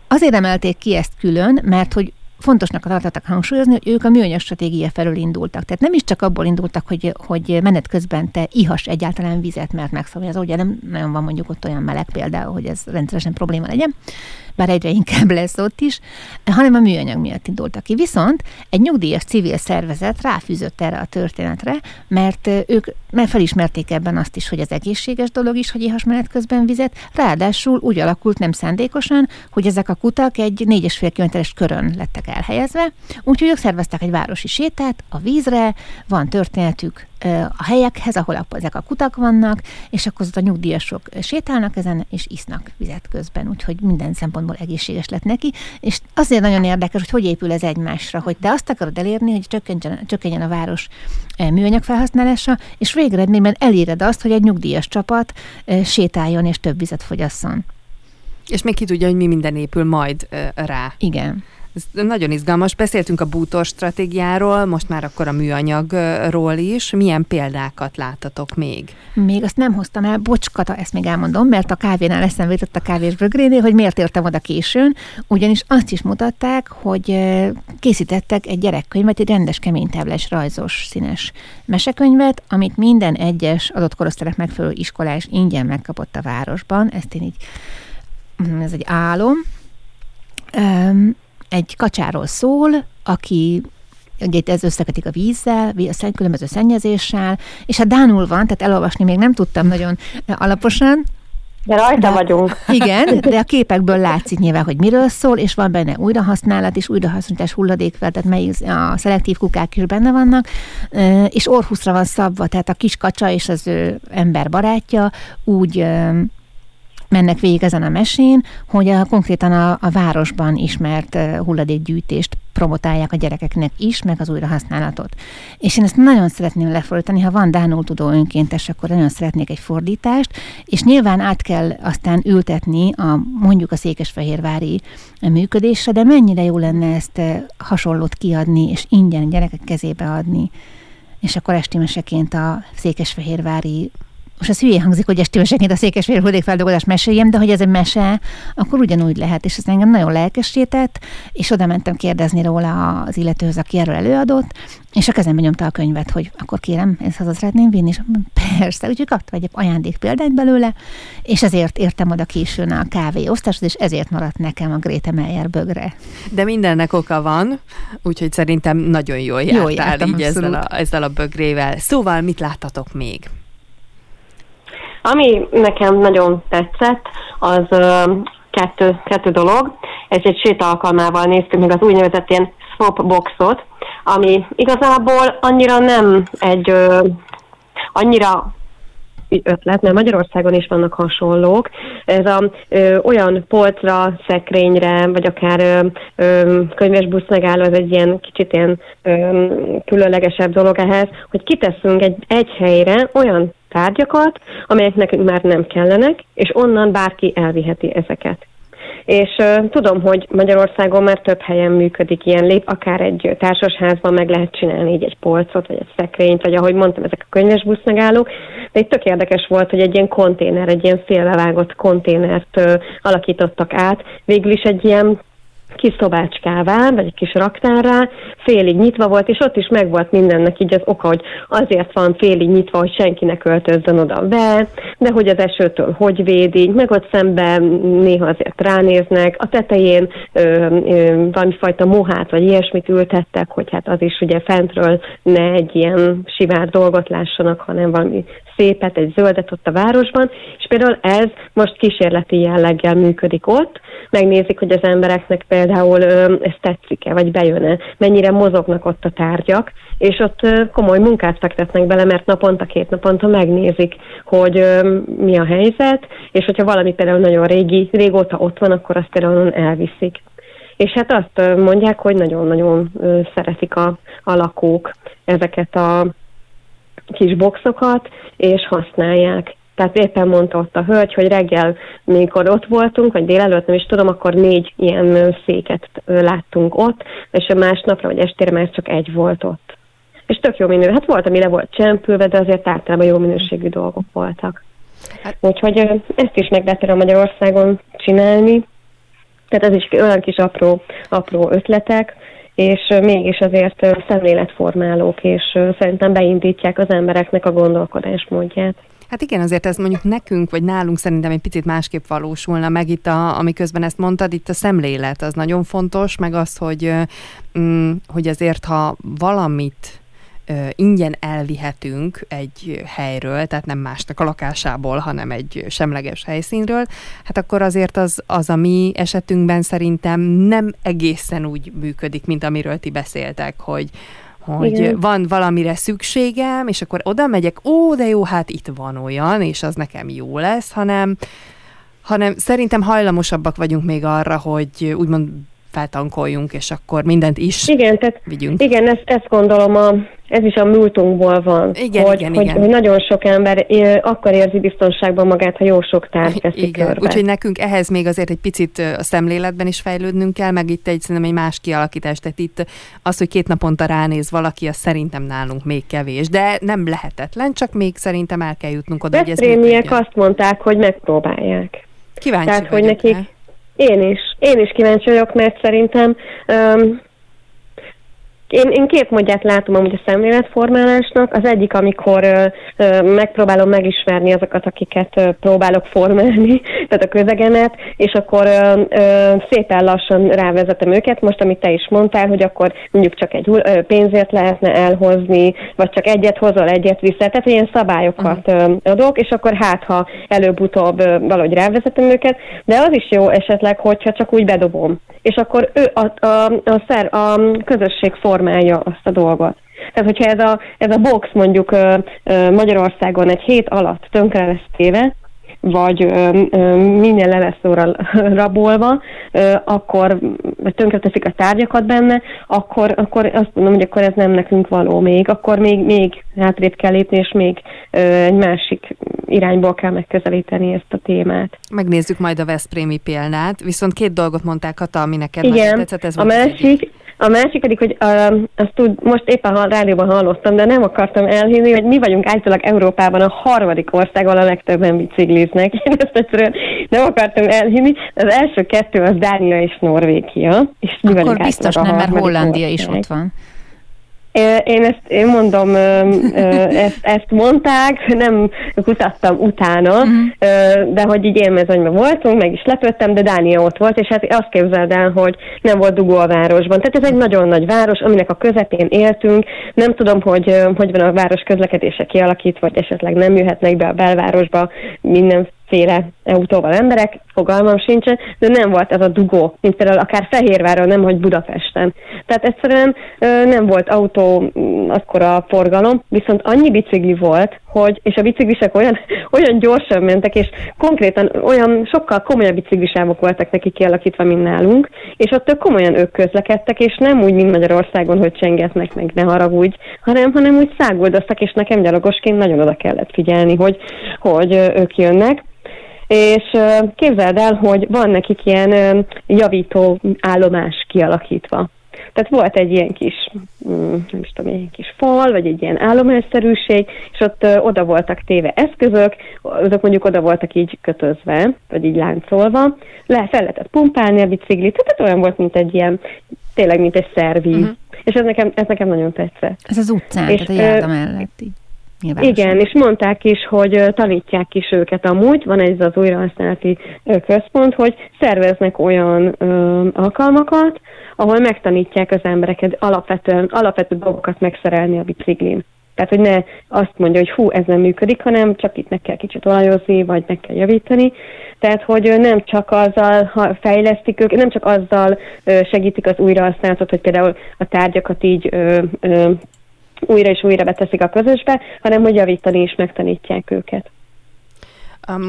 azért emelték ki ezt külön, mert hogy fontosnak tartottak hangsúlyozni, hogy ők a műanyag stratégia felől indultak. Tehát nem is csak abból indultak, hogy, hogy menet közben te ihas egyáltalán vizet, mert megszabja. ugye nem nagyon van mondjuk ott olyan meleg például, hogy ez rendszeresen probléma legyen, bár egyre inkább lesz ott is, hanem a műanyag miatt indultak ki. Viszont egy nyugdíjas civil szervezet ráfűzött erre a történetre, mert ők mert felismerték ebben azt is, hogy ez egészséges dolog is, hogy éhas menet közben vizet, ráadásul úgy alakult nem szándékosan, hogy ezek a kutak egy 4,5 kilométeres körön lettek elhelyezve, úgyhogy ők szerveztek egy városi sétát a vízre, van történetük a helyekhez, ahol ezek a kutak vannak, és akkor ott a nyugdíjasok sétálnak ezen, és isznak vizet közben, úgyhogy minden szempontból egészséges lett neki, és azért nagyon érdekes, hogy hogy épül ez egymásra, hogy te azt akarod elérni, hogy csökkenjen, csökkenjen a város műanyag felhasználása, és végeredményben eléred azt, hogy egy nyugdíjas csapat sétáljon és több vizet fogyasszon. És még ki tudja, hogy mi minden épül majd rá. Igen. Ez nagyon izgalmas. Beszéltünk a bútor stratégiáról, most már akkor a műanyagról is. Milyen példákat láttatok még? Még azt nem hoztam el, bocskata, ezt még elmondom, mert a kávénál eszembe jutott a kávés bögrénél, hogy miért értem oda későn, ugyanis azt is mutatták, hogy készítettek egy gyerekkönyvet, egy rendes kemény táblás, rajzos, színes mesekönyvet, amit minden egyes adott korosztálynak megfelelő iskolás ingyen megkapott a városban. Ezt én így, mm, ez egy álom egy kacsáról szól, aki ugye ez összeketik a vízzel, a különböző szennyezéssel, és hát Dánul van, tehát elolvasni még nem tudtam nagyon alaposan, de rajta de, vagyunk. [laughs] Igen, de a képekből látszik nyilván, hogy miről szól, és van benne újrahasználat és újrahasznosítás hulladékvel, tehát mely a szelektív kukák is benne vannak, és Orhuszra van szabva, tehát a kis kacsa és az ő ember barátja úgy mennek végig ezen a mesén, hogy a, konkrétan a, a városban ismert hulladékgyűjtést promotálják a gyerekeknek is, meg az újrahasználatot. És én ezt nagyon szeretném lefordítani, ha van Dánul tudó önkéntes, akkor nagyon szeretnék egy fordítást, és nyilván át kell aztán ültetni a mondjuk a székesfehérvári működésre, de mennyire jó lenne ezt hasonlót kiadni, és ingyen gyerekek kezébe adni és akkor esti meseként a székesfehérvári most az hülyén hangzik, hogy estéveseként a székesfél hulladékfeldolgozás meséljem, de hogy ez egy mese, akkor ugyanúgy lehet, és ez engem nagyon lelkesített, és oda mentem kérdezni róla az illetőhöz, aki erről előadott, és a kezembe nyomta a könyvet, hogy akkor kérem, ezt haza szeretném vinni, és persze, úgyhogy kaptam egy ajándék példányt belőle, és ezért értem oda későn a kávéosztáshoz, és ezért maradt nekem a Gréte Meyer bögre. De mindennek oka van, úgyhogy szerintem nagyon jól jártál jól jártam, így ezzel a, ezzel a bögrével. Szóval mit láttatok még? Ami nekem nagyon tetszett, az kettő, kettő dolog. Ez egy séta alkalmával néztük meg az úgynevezett ilyen swap boxot, ami igazából annyira nem egy annyira ötlet, mert Magyarországon is vannak hasonlók. Ez a ö, olyan polcra, szekrényre, vagy akár ö, ö, könyvesbusz megálló, ez egy ilyen kicsit ilyen ö, különlegesebb dolog ehhez, hogy kiteszünk egy, egy helyre olyan tárgyakat, amelyek nekünk már nem kellenek, és onnan bárki elviheti ezeket. És uh, tudom, hogy Magyarországon már több helyen működik ilyen lép, akár egy társasházban meg lehet csinálni így egy polcot, vagy egy szekrényt, vagy ahogy mondtam, ezek a könyves buszmegállók. De itt tök érdekes volt, hogy egy ilyen konténer, egy ilyen félbevágott konténert uh, alakítottak át. Végül is egy ilyen kis szobácskává, vagy egy kis raktárrá, félig nyitva volt, és ott is megvolt mindennek így az oka, hogy azért van félig nyitva, hogy senki ne költözzön oda be, de hogy az esőtől hogy védik, meg ott szemben néha azért ránéznek, a tetején ö, ö, valamifajta mohát, vagy ilyesmit ültettek, hogy hát az is ugye fentről ne egy ilyen sivár dolgot lássanak, hanem valami szépet, egy zöldet ott a városban, és például ez most kísérleti jelleggel működik ott, megnézik, hogy az embereknek például ez tetszik-e, vagy bejön-e, mennyire mozognak ott a tárgyak, és ott komoly munkát fektetnek bele, mert naponta, két naponta megnézik, hogy mi a helyzet, és hogyha valami például nagyon régi, régóta ott van, akkor azt például elviszik. És hát azt mondják, hogy nagyon-nagyon szeretik a, a lakók ezeket a kis boxokat, és használják. Tehát éppen mondta ott a hölgy, hogy reggel, mikor ott voltunk, vagy délelőtt, nem is tudom, akkor négy ilyen széket láttunk ott, és a másnapra, vagy estére már csak egy volt ott. És tök jó minőség. Hát volt, ami le volt csempülve, de azért általában jó minőségű dolgok voltak. Hát... Úgyhogy ezt is meg lehet Magyarországon csinálni. Tehát ez is olyan kis apró, apró ötletek, és mégis azért szemléletformálók, és szerintem beindítják az embereknek a gondolkodásmódját. Hát igen, azért ez mondjuk nekünk, vagy nálunk szerintem egy picit másképp valósulna meg itt, a, amiközben ezt mondtad, itt a szemlélet az nagyon fontos, meg az, hogy, mm, hogy azért, ha valamit ingyen elvihetünk egy helyről, tehát nem másnak a lakásából, hanem egy semleges helyszínről, hát akkor azért az, az a mi esetünkben szerintem nem egészen úgy működik, mint amiről ti beszéltek, hogy, hogy Igen. van valamire szükségem, és akkor oda megyek, ó, de jó, hát itt van olyan, és az nekem jó lesz, hanem, hanem szerintem hajlamosabbak vagyunk még arra, hogy úgymond feltankoljunk, és akkor mindent is igen, tehát, vigyünk. Igen, ezt, ezt gondolom, a, ez is a múltunkból van. Igen, hogy, igen, hogy, igen. hogy nagyon sok ember akkor érzi biztonságban magát, ha jó sok tárgy teszi Igen, körbe. úgyhogy nekünk ehhez még azért egy picit a szemléletben is fejlődnünk kell, meg itt egy szerintem egy más kialakítás. Tehát itt az, hogy két naponta ránéz valaki, az szerintem nálunk még kevés. De nem lehetetlen, csak még szerintem el kell jutnunk oda, hogy ez azt mondták, hogy megpróbálják. Kíváncsi Tehát, hogy nekik, én is. Én is kíváncsi vagyok, mert szerintem um, én, én két módját látom amúgy a szemléletformálásnak. Az egyik, amikor ö, ö, megpróbálom megismerni azokat, akiket ö, próbálok formálni, [laughs] tehát a közegenet, és akkor ö, ö, szépen lassan rávezetem őket. Most, amit te is mondtál, hogy akkor mondjuk csak egy ö, pénzért lehetne elhozni, vagy csak egyet hozol, egyet vissza. Tehát ilyen szabályokat uh-huh. adok, és akkor hát, ha előbb-utóbb ö, valahogy rávezetem őket, de az is jó esetleg, hogyha csak úgy bedobom. És akkor ő, a, a, a, szer, a közösség form formálja azt a dolgot. Tehát, hogyha ez a, ez a box mondjuk Magyarországon egy hét alatt tönkre lesz téve, vagy ö, ö, minden le lesz óra [laughs] rabolva, ö, akkor vagy tönkreteszik a tárgyakat benne, akkor, akkor azt mondom, hogy akkor ez nem nekünk való még, akkor még, még hátrébb kell lépni, és még ö, egy másik irányból kell megközelíteni ezt a témát. Megnézzük majd a Veszprémi példát, viszont két dolgot mondták Kata, ami neked Igen, tetszett, ez a másik, a másik pedig, hogy uh, azt tud, most éppen a rádióban hallottam, de nem akartam elhinni, hogy mi vagyunk általában Európában a harmadik ország, ahol a legtöbben bicikliznek. [laughs] Én ezt egyszerűen nem akartam elhinni. Az első kettő az Dánia és Norvégia. És mi Akkor biztos nem, mert Hollandia ország. is ott van. Én ezt én mondom, [laughs] ezt, ezt mondták, nem kutattam utána, uh-huh. de hogy így élmezőnyben voltunk, meg is lepődtem, de Dánia ott volt, és hát azt képzeld el, hogy nem volt dugó a városban. Tehát ez egy nagyon nagy város, aminek a közepén éltünk. Nem tudom, hogy hogy van a város közlekedése kialakítva, vagy esetleg nem jöhetnek be a belvárosba mindenféle autóval emberek, fogalmam sincsen, de nem volt ez a dugó, mint például akár Fehérváron, nem hogy Budapesten. Tehát egyszerűen nem volt autó mm, akkor a forgalom, viszont annyi bicikli volt, hogy, és a biciklisek olyan, [laughs] olyan gyorsan mentek, és konkrétan olyan sokkal komolyabb biciklisávok voltak neki kialakítva, mint nálunk, és ott komolyan ők közlekedtek, és nem úgy, mint Magyarországon, hogy csengetnek meg, ne haragudj, hanem, hanem úgy száguldoztak, és nekem gyalogosként nagyon oda kellett figyelni, hogy, hogy ők jönnek. És képzeld el, hogy van nekik ilyen javító állomás kialakítva. Tehát volt egy ilyen kis, mm, nem is tudom, egy kis fal, vagy egy ilyen állomásszerűség, és ott oda voltak téve eszközök, azok mondjuk oda voltak így kötözve, vagy így láncolva, le fel lehetett pumpálni a biciklit, tehát olyan volt, mint egy ilyen, tényleg, mint egy szervíz. Uh-huh. És ez nekem, ez nekem nagyon tetszett. Ez az utcán, és, tehát a járda mellett így. Igen, és mondták is, hogy tanítják is őket amúgy, van egy az újrahasználati központ, hogy szerveznek olyan ö, alkalmakat, ahol megtanítják az embereket alapvetően, alapvető dolgokat megszerelni a biciklin. Tehát, hogy ne azt mondja, hogy hú, ez nem működik, hanem csak itt meg kell kicsit olajozni, vagy meg kell javítani. Tehát, hogy nem csak azzal fejlesztik őket, nem csak azzal segítik az újrahasználatot, hogy például a tárgyakat így újra és újra beteszik a közösbe, hanem hogy javítani is megtanítják őket.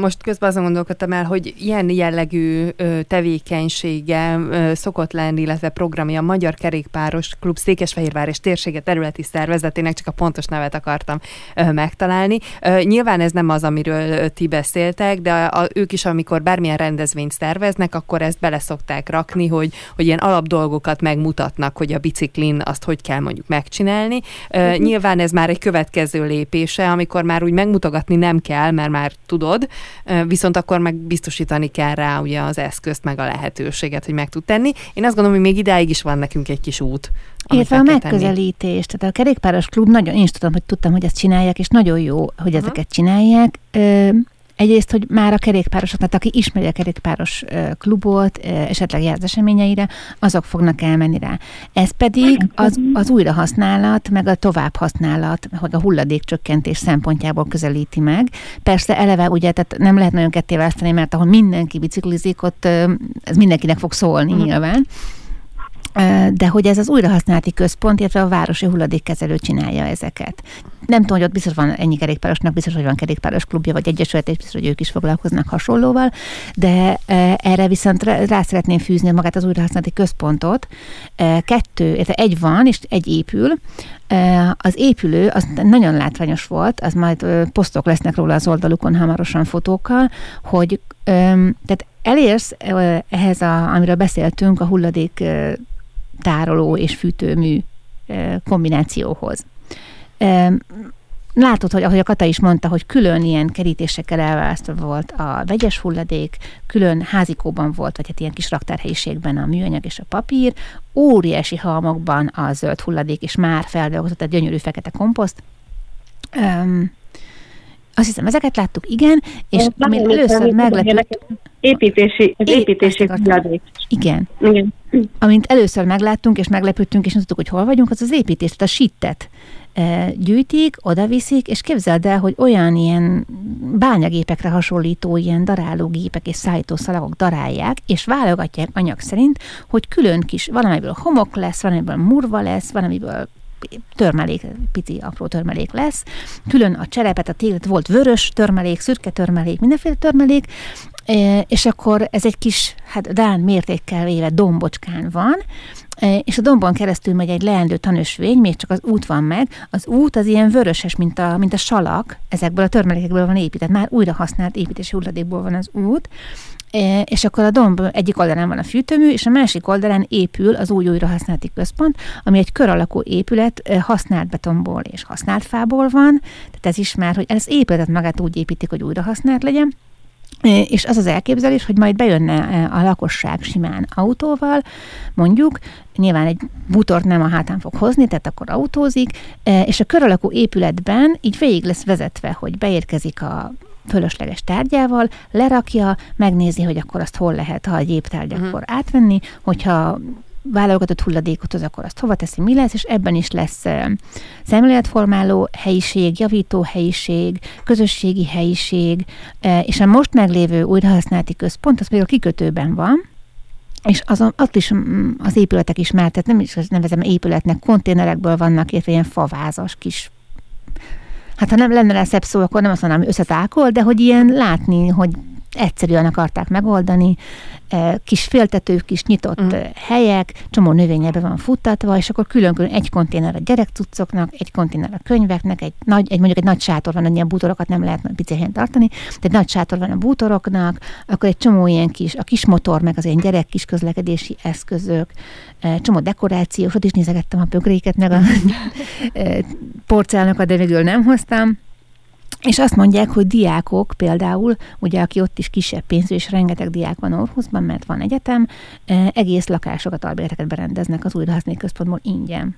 Most közben azon gondolkodtam el, hogy ilyen jellegű tevékenysége szokott lenni, illetve programja a Magyar Kerékpáros Klub Székesfehérvár és térsége területi szervezetének, csak a pontos nevet akartam megtalálni. Nyilván ez nem az, amiről ti beszéltek, de a, ők is, amikor bármilyen rendezvényt szerveznek, akkor ezt bele szokták rakni, hogy, hogy ilyen alapdolgokat megmutatnak, hogy a biciklin azt hogy kell mondjuk megcsinálni. Uh-huh. Nyilván ez már egy következő lépése, amikor már úgy megmutogatni nem kell, mert már tudod, viszont akkor meg biztosítani kell rá ugye az eszközt, meg a lehetőséget, hogy meg tud tenni. Én azt gondolom, hogy még idáig is van nekünk egy kis út. Illetve a megközelítés. Tehát a kerékpáros klub nagyon, én is tudom, hogy tudtam, hogy ezt csinálják, és nagyon jó, hogy uh-huh. ezeket csinálják. Egyrészt, hogy már a kerékpárosok, tehát aki ismeri a kerékpáros klubot, esetleg jár eseményeire, azok fognak elmenni rá. Ez pedig az, az újrahasználat, meg a továbbhasználat, vagy a hulladékcsökkentés szempontjából közelíti meg. Persze eleve ugye, tehát nem lehet nagyon ketté választani, mert ahol mindenki biciklizik, ott ez mindenkinek fog szólni uh-huh. nyilván de hogy ez az újrahasználati központ, illetve a városi hulladékkezelő csinálja ezeket. Nem tudom, hogy ott biztos van ennyi kerékpárosnak, biztos, hogy van kerékpáros klubja, vagy egyesület, és biztos, hogy ők is foglalkoznak hasonlóval, de erre viszont rá szeretném fűzni magát az újrahasználati központot. Kettő, illetve egy van, és egy épül, az épülő az nagyon látványos volt, az majd posztok lesznek róla az oldalukon hamarosan fotókkal, hogy tehát elérsz ehhez, a, amiről beszéltünk, a hulladék tároló és fűtőmű kombinációhoz. Látod, hogy ahogy a Kata is mondta, hogy külön ilyen kerítésekkel elválasztva volt a vegyes hulladék, külön házikóban volt, vagy hát ilyen kis raktárhelyiségben a műanyag és a papír, óriási halmokban a zöld hulladék, és már feldolgozott egy gyönyörű fekete komposzt. Azt hiszem, ezeket láttuk, igen, és amint először meglepett... Építési, az építési hulladék. Igen. igen. Amint először megláttunk, és meglepődtünk, és nem tudtuk, hogy hol vagyunk, az az építés, tehát a sittet e, gyűjtik, odaviszik, és képzeld el, hogy olyan ilyen bányagépekre hasonlító ilyen darálógépek és szállítószalagok darálják, és válogatják anyag szerint, hogy külön kis, valamiből homok lesz, valamiből murva lesz, valamiből törmelék, pici apró törmelék lesz. Külön a cserepet, a télet volt vörös törmelék, szürke törmelék, mindenféle törmelék, e, és akkor ez egy kis, hát Dán mértékkel véve dombocskán van, e, és a dombon keresztül megy egy leendő tanösvény, még csak az út van meg. Az út az ilyen vöröses, mint a, mint a salak, ezekből a törmelékekből van épített, már újra használt építési hulladékból van az út, és akkor a domb egyik oldalán van a fűtőmű, és a másik oldalán épül az új újrahasználati központ, ami egy kör alakú épület e, használt betonból és használt fából van, tehát ez is már, hogy ez épületet magát úgy építik, hogy újrahasznált legyen, e, és az az elképzelés, hogy majd bejönne a lakosság simán autóval, mondjuk, nyilván egy butort nem a hátán fog hozni, tehát akkor autózik, és a kör alakú épületben így végig lesz vezetve, hogy beérkezik a fölösleges tárgyával, lerakja, megnézi, hogy akkor azt hol lehet, ha egy éptárgy, uh-huh. akkor átvenni, hogyha válogatott hulladékot hoz, akkor azt hova teszi, mi lesz, és ebben is lesz szemléletformáló helyiség, javító helyiség, közösségi helyiség, és a most meglévő újrahasználati központ, az például kikötőben van, és azon, ott is mm, az épületek is már, tehát nem is nevezem épületnek, konténerekből vannak, illetve ilyen favázas kis hát ha nem lenne rá szebb szó, akkor nem azt mondanám, hogy összetákol, de hogy ilyen látni, hogy egyszerűen akarták megoldani, kis féltetők, kis nyitott mm. helyek, csomó növényebe van futtatva, és akkor külön-külön egy konténer a gyerekcuccoknak, egy konténer a könyveknek, egy, nagy, egy mondjuk egy nagy sátor van, ilyen bútorokat nem lehet pici helyen tartani, de egy nagy sátor van a bútoroknak, akkor egy csomó ilyen kis, a kis motor, meg az ilyen gyerek kis közlekedési eszközök, csomó dekoráció, ott is nézegettem a bögréket, meg a [laughs] porcelánokat, de végül nem hoztam. És azt mondják, hogy diákok például, ugye aki ott is kisebb pénzű, és rengeteg diák van Orhuszban, mert van egyetem, egész lakásokat, albérleteket berendeznek az újrahasznált központból ingyen.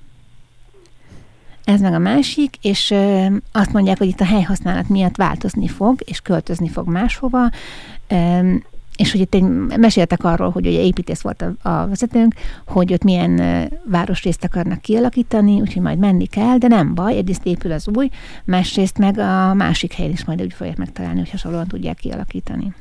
Ez meg a másik, és azt mondják, hogy itt a helyhasználat miatt változni fog, és költözni fog máshova, és hogy itt egy, meséltek arról, hogy ugye építész volt a, a vezetőnk, hogy ott milyen városrészt akarnak kialakítani, úgyhogy majd menni kell, de nem baj, egyrészt épül az új, másrészt meg a másik helyen is majd úgy fogják megtalálni, hogy hasonlóan tudják kialakítani.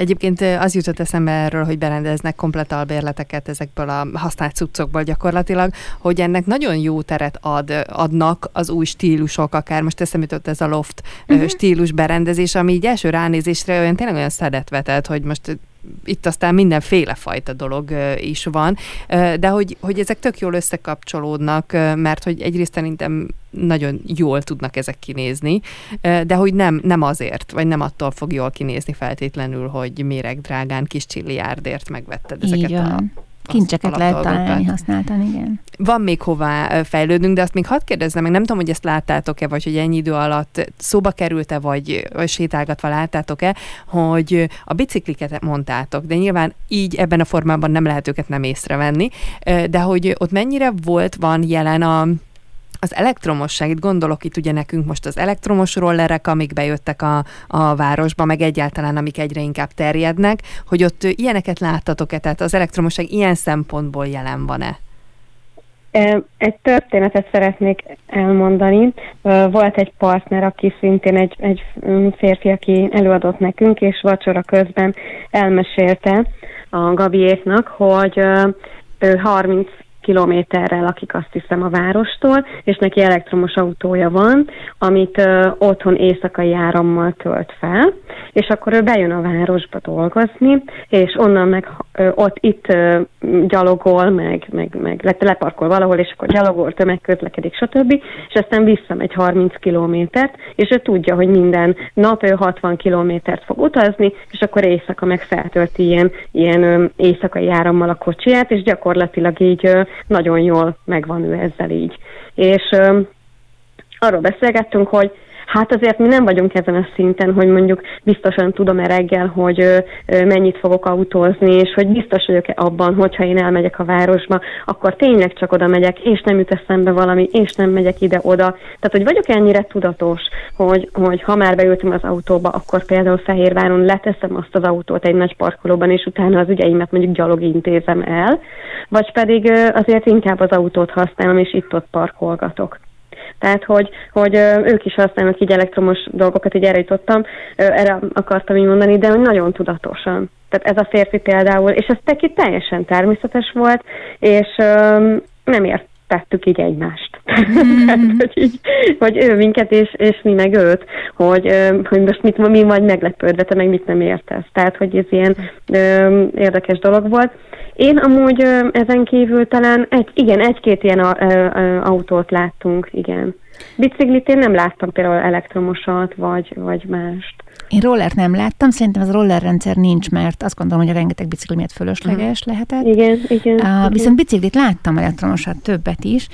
Egyébként az jutott eszembe erről, hogy berendeznek komplet albérleteket ezekből a használt cuccokból gyakorlatilag, hogy ennek nagyon jó teret ad, adnak az új stílusok, akár most eszem jutott ez a loft uh-huh. stílus berendezés, ami így első ránézésre olyan tényleg olyan szedet vetett, hogy most itt aztán mindenféle fajta dolog is van, de hogy, hogy ezek tök jól összekapcsolódnak, mert hogy egyrészt szerintem nagyon jól tudnak ezek kinézni, de hogy nem, nem azért, vagy nem attól fog jól kinézni feltétlenül, hogy méreg drágán kis csilliárdért megvetted ezeket a Kincseket lehet találni használtan, igen. Van még hová fejlődnünk, de azt még hadd kérdezzem meg, nem tudom, hogy ezt láttátok-e, vagy hogy ennyi idő alatt szóba került-e, vagy, vagy sétálgatva láttátok-e, hogy a bicikliket mondtátok, de nyilván így ebben a formában nem lehet őket nem észrevenni, de hogy ott mennyire volt, van jelen a az elektromosság, itt gondolok itt ugye nekünk most az elektromos rollerek, amik bejöttek a, a városba, meg egyáltalán amik egyre inkább terjednek, hogy ott ilyeneket láttatok-e, tehát az elektromosság ilyen szempontból jelen van-e? Egy történetet szeretnék elmondani. Volt egy partner, aki szintén egy, egy férfi, aki előadott nekünk, és vacsora közben elmesélte a Gabiéknak, hogy ő 30 kilométerrel lakik azt hiszem a várostól, és neki elektromos autója van, amit ö, otthon éjszakai árammal tölt fel, és akkor ő bejön a városba dolgozni, és onnan meg ö, ott itt ö, gyalogol, meg, meg, meg leparkol valahol, és akkor gyalogol, tömegközlekedik, stb. És aztán visszamegy 30 kilométert, és ő tudja, hogy minden nap ő 60 kilométert fog utazni, és akkor éjszaka meg feltölti ilyen, ilyen éjszakai árammal a kocsiját, és gyakorlatilag így nagyon jól megvan ő ezzel így. És arról beszélgettünk, hogy Hát azért mi nem vagyunk ezen a szinten, hogy mondjuk biztosan tudom-e reggel, hogy mennyit fogok autózni, és hogy biztos vagyok-e abban, hogyha én elmegyek a városba, akkor tényleg csak oda megyek, és nem jut eszembe valami, és nem megyek ide-oda. Tehát, hogy vagyok ennyire tudatos, hogy, hogy ha már beültem az autóba, akkor például Fehérváron leteszem azt az autót egy nagy parkolóban, és utána az ügyeimet mondjuk gyalog intézem el, vagy pedig azért inkább az autót használom, és itt-ott parkolgatok. Tehát, hogy, hogy ők is használnak így elektromos dolgokat, így erre jutottam, erre akartam így mondani, de nagyon tudatosan. Tehát ez a férfi például, és ez neki teljesen természetes volt, és nem ért tettük így egymást. Mm. [laughs] hogy, így, hogy ő minket, és, és mi meg őt, hogy, hogy most mit, mi majd meglepődve, te meg mit nem értesz. Tehát, hogy ez ilyen ö, érdekes dolog volt. Én amúgy ezen kívül talán egy, igen, egy-két ilyen a, a, a, autót láttunk, igen. Biciklit én nem láttam például elektromosat, vagy, vagy mást. Én rollert nem láttam, szerintem az roller rendszer nincs, mert azt gondolom, hogy a rengeteg bicikli miatt fölösleges uh-huh. lehetett. Igen, igen, uh, igen. Viszont biciklit láttam elektromosat többet is,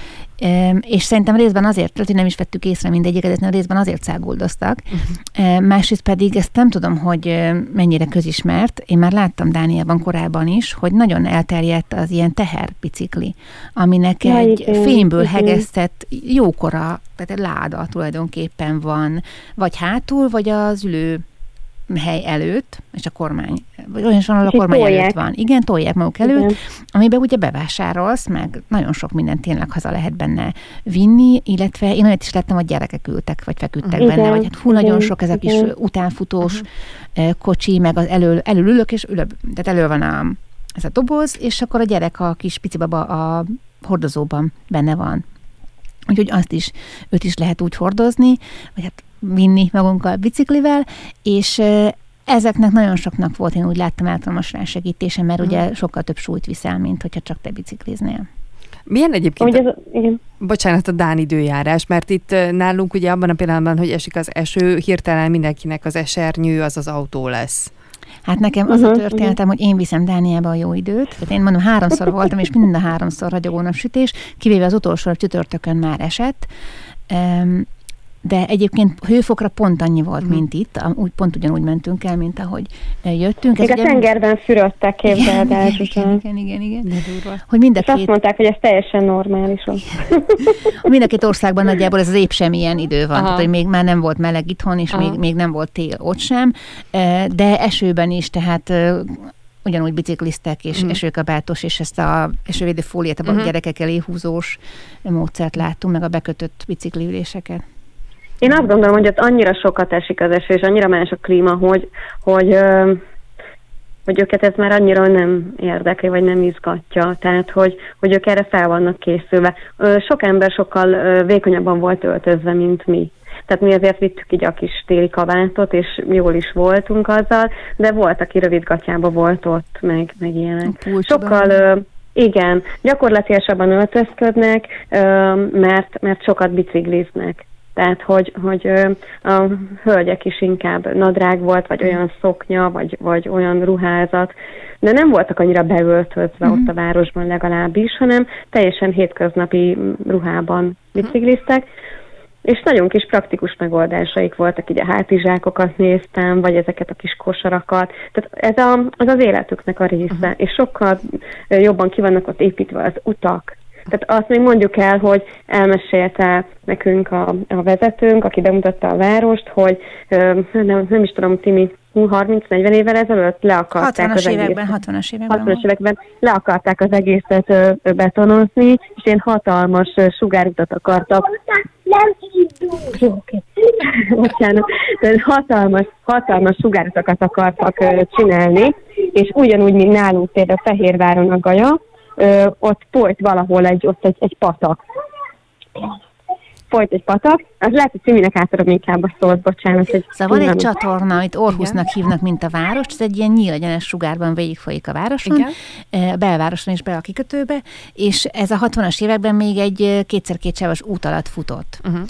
és szerintem részben azért, hogy nem is vettük észre mindegyiket, de részben azért száguldoztak. Uh-huh. Másrészt pedig ezt nem tudom, hogy mennyire közismert. Én már láttam Dániában korábban is, hogy nagyon elterjedt az ilyen teherbicikli, aminek ja, egy igen, fényből igen. hegesztett jókora, tehát egy láda tulajdonképpen van, vagy hátul, vagy az ülő hely előtt, és a kormány, vagy olyan is van, a kormány tolják. előtt van. Igen, tolják maguk előtt, Igen. amiben ugye bevásárolsz, meg nagyon sok minden tényleg haza lehet benne vinni, illetve én olyat is láttam, hogy gyerekek ültek, vagy feküdtek Igen. benne, vagy hát hú, nagyon sok ezek is utánfutós uh-huh. kocsi, meg az elől, elől ülök, és ülök, tehát elő van a, ez a doboz, és akkor a gyerek a kis pici baba a hordozóban benne van. Úgyhogy azt is, őt is lehet úgy hordozni, vagy hát vinni magunkkal biciklivel, és ezeknek nagyon soknak volt, én úgy láttam általános segítése, mert uh-huh. ugye sokkal több súlyt viszel, mint hogyha csak te bicikliznél. Milyen egyébként, ez, igen. bocsánat, a Dán időjárás, mert itt nálunk ugye abban a pillanatban, hogy esik az eső, hirtelen mindenkinek az esernyő az az autó lesz. Hát nekem az uh-huh, a történetem, uh-huh. hogy én viszem Dániába a jó időt. Tehát én mondom, háromszor voltam, és mind a háromszor ragyogó napsütés, kivéve az utolsó csütörtökön már esett. Um, de egyébként hőfokra pont annyi volt, mm. mint itt, úgy pont ugyanúgy mentünk el, mint ahogy jöttünk. Még ez a ugye... tengerben fürödtek, képzeld el. Igen, igen, igen, igen, igen. Hogy mind a két... azt mondták, hogy ez teljesen normális. mind a két országban [laughs] nagyjából ez az épp sem ilyen idő van, tehát hogy még már nem volt meleg itthon, és még, még nem volt tél ott sem, de esőben is, tehát ugyanúgy bicikliztek, és uh-huh. esőkabátos, és ezt a esővédő fóliát a uh-huh. gyerekek elé húzós módszert láttunk, meg a bekötött bicikliüléseket. Én azt gondolom, hogy ott annyira sokat esik az eső, és annyira más a klíma, hogy, hogy, hogy őket ez már annyira nem érdekli, vagy nem izgatja. Tehát, hogy, hogy ők erre fel vannak készülve. Sok ember sokkal vékonyabban volt öltözve, mint mi. Tehát mi azért vittük így a kis téli kabátot, és jól is voltunk azzal, de volt, aki rövidgatjába volt ott, meg, meg ilyenek. Sokkal, igen, gyakorlatilasabban öltözködnek, mert, mert sokat bicikliznek. Tehát, hogy, hogy a hölgyek is inkább nadrág volt, vagy olyan szoknya, vagy, vagy olyan ruházat, de nem voltak annyira beöltözve mm. ott a városban legalábbis, hanem teljesen hétköznapi ruhában bicikliztek, és nagyon kis praktikus megoldásaik voltak, így a hátizsákokat néztem, vagy ezeket a kis kosarakat. Tehát ez a, az az életüknek a része, uh-huh. és sokkal jobban ki vannak ott építve az utak, tehát azt még mondjuk el, hogy elmesélte nekünk a, a vezetőnk, aki bemutatta a várost, hogy nem, nem is tudom, Timi, 30-40 évvel ezelőtt le akarták 60-as az években, 60-as években. 60-as években le akarták az egészet ö, ö, betonozni, és ilyen hatalmas ö, sugárutat akartak. Nem indul! [laughs] Bocsánat. hatalmas, hatalmas sugárutakat akartak ö, csinálni, és ugyanúgy, mint nálunk például Fehérváron a Gaja, ö, ott folyt valahol egy, ott egy, egy patak. Folyt egy patak, az lehet, hogy Ciminek átadom inkább a szót, bocsánat. Hogy szóval van egy csatorna, amit Orhusznak hívnak, mint a város, ez egy ilyen nyílegyenes sugárban végigfolyik a városon, Igen. a belvároson és be a kikötőbe, és ez a 60-as években még egy kétszer-kétsávos út alatt futott. Uh-huh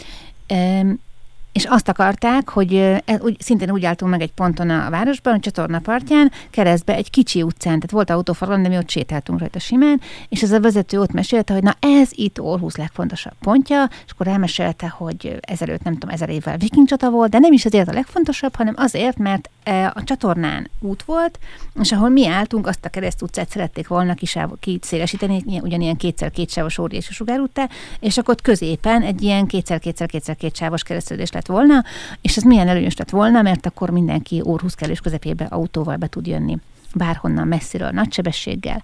és azt akarták, hogy e, úgy, szintén úgy álltunk meg egy ponton a városban, a csatorna partján, keresztbe egy kicsi utcán, tehát volt autóforgalom, de mi ott sétáltunk rajta simán, és ez a vezető ott mesélte, hogy na ez itt Orhusz legfontosabb pontja, és akkor elmesélte, hogy ezelőtt nem tudom, ezer évvel viking csata volt, de nem is azért a legfontosabb, hanem azért, mert e, a csatornán út volt, és ahol mi álltunk, azt a kereszt utcát szerették volna kiszélesíteni, ugyanilyen kétszer kétsávos óriási sugárúttá, és akkor középen egy ilyen kétszer kétszer kétszer kétsávos keresztülés lett lett volna, és ez milyen előnyös lett volna, mert akkor mindenki Orhusz kellős közepébe autóval be tud jönni bárhonnan messziről, nagy sebességgel.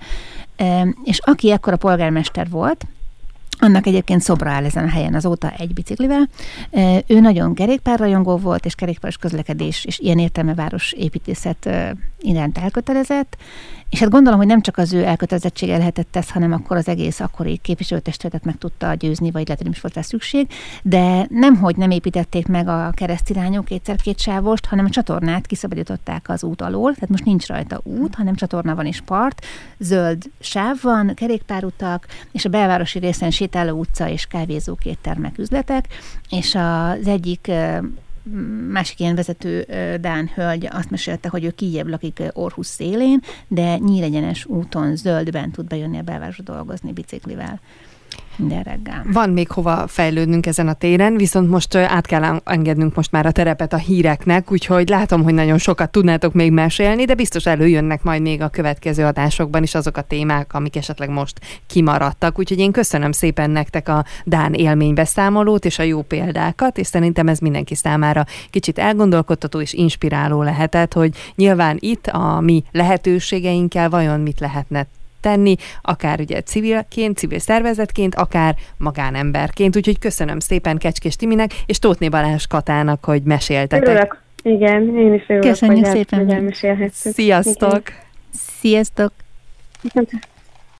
És aki ekkor a polgármester volt, annak egyébként szobra áll ezen a helyen azóta egy biciklivel. Ő nagyon kerékpárrajongó volt, és kerékpáros közlekedés, és ilyen értelme város építészet iránt elkötelezett, és hát gondolom, hogy nem csak az ő elkötelezettsége lehetett ez, hanem akkor az egész akkori képviselőtestületet meg tudta győzni, vagy lehet, hogy nem is volt rá szükség, de nem, hogy nem építették meg a keresztirányú kétszer két sávost, hanem a csatornát kiszabadították az út alól, tehát most nincs rajta út, hanem csatorna van és part, zöld sáv van, kerékpárutak, és a belvárosi részen sétáló utca és kávézók, éttermek, üzletek, és az egyik másik ilyen vezető Dán hölgy azt mesélte, hogy ő kijebb lakik Orhus szélén, de nyíregyenes úton, zöldben tud bejönni a belvárosba dolgozni biciklivel. Minden reggel. Van még hova fejlődnünk ezen a téren, viszont most át kell engednünk most már a terepet a híreknek, úgyhogy látom, hogy nagyon sokat tudnátok még mesélni, de biztos előjönnek majd még a következő adásokban is azok a témák, amik esetleg most kimaradtak. Úgyhogy én köszönöm szépen nektek a Dán élménybeszámolót és a jó példákat, és szerintem ez mindenki számára kicsit elgondolkodtató és inspiráló lehetett, hogy nyilván itt a mi lehetőségeinkkel vajon mit lehetne tenni, akár ugye civilként, civil szervezetként, akár magánemberként. Úgyhogy köszönöm szépen Kecskés Timinek és Tótné Balázs Katának, hogy meséltetek. Örülök. Igen, én is örülök, Köszönjük hogy szépen. Hogy Sziasztok! Igen. Sziasztok!